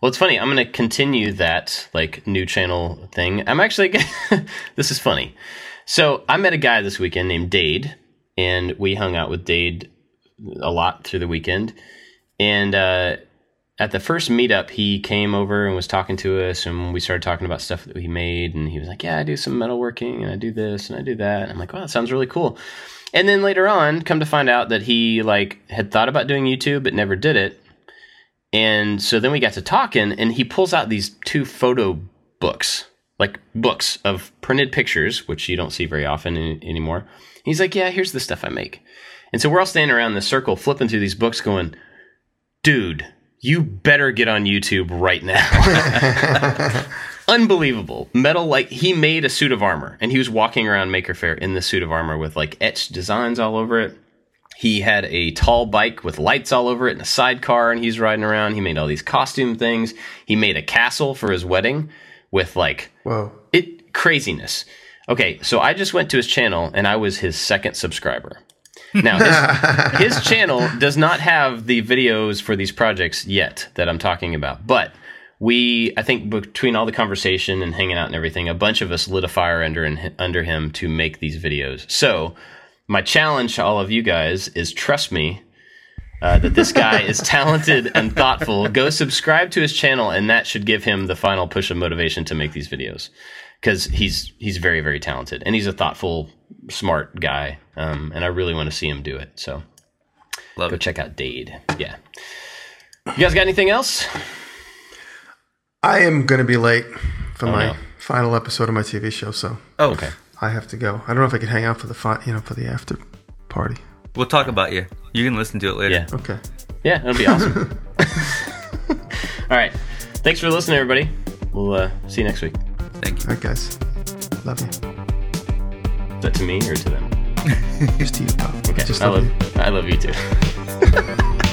Well, it's funny. I'm going to continue that like new channel thing. I'm actually this is funny. So I met a guy this weekend named Dade, and we hung out with Dade a lot through the weekend. And uh, at the first meetup, he came over and was talking to us, and we started talking about stuff that we made. And he was like, "Yeah, I do some metalworking, and I do this, and I do that." And I'm like, "Wow, that sounds really cool." And then later on, come to find out that he like had thought about doing YouTube but never did it. And so then we got to talking, and he pulls out these two photo books, like books of printed pictures, which you don't see very often in, anymore. He's like, Yeah, here's the stuff I make. And so we're all standing around the circle, flipping through these books, going, Dude, you better get on YouTube right now. Unbelievable. Metal, like, he made a suit of armor, and he was walking around Maker Faire in the suit of armor with like etched designs all over it. He had a tall bike with lights all over it and a sidecar, and he's riding around. He made all these costume things. He made a castle for his wedding with like Whoa. it craziness. Okay, so I just went to his channel and I was his second subscriber. Now his, his channel does not have the videos for these projects yet that I'm talking about, but we I think between all the conversation and hanging out and everything, a bunch of us lit a fire under and under him to make these videos. So my challenge to all of you guys is trust me uh, that this guy is talented and thoughtful. Go subscribe to his channel, and that should give him the final push of motivation to make these videos because he's he's very very talented and he's a thoughtful, smart guy. Um, and I really want to see him do it. So Love go it. check out Dade. Yeah. You guys got anything else? I am going to be late for my no. final episode of my TV show, so Oh, Okay. I have to go. I don't know if I can hang out for the fi- you know for the after party. We'll talk about you. You can listen to it later. Yeah. Okay. Yeah, it'll be awesome. All right. Thanks for listening, everybody. We'll uh, see you next week. Thank you. All right, guys. Love you. Is that to me or to them? Just to you, pal. Okay. Just I love you. I love you too.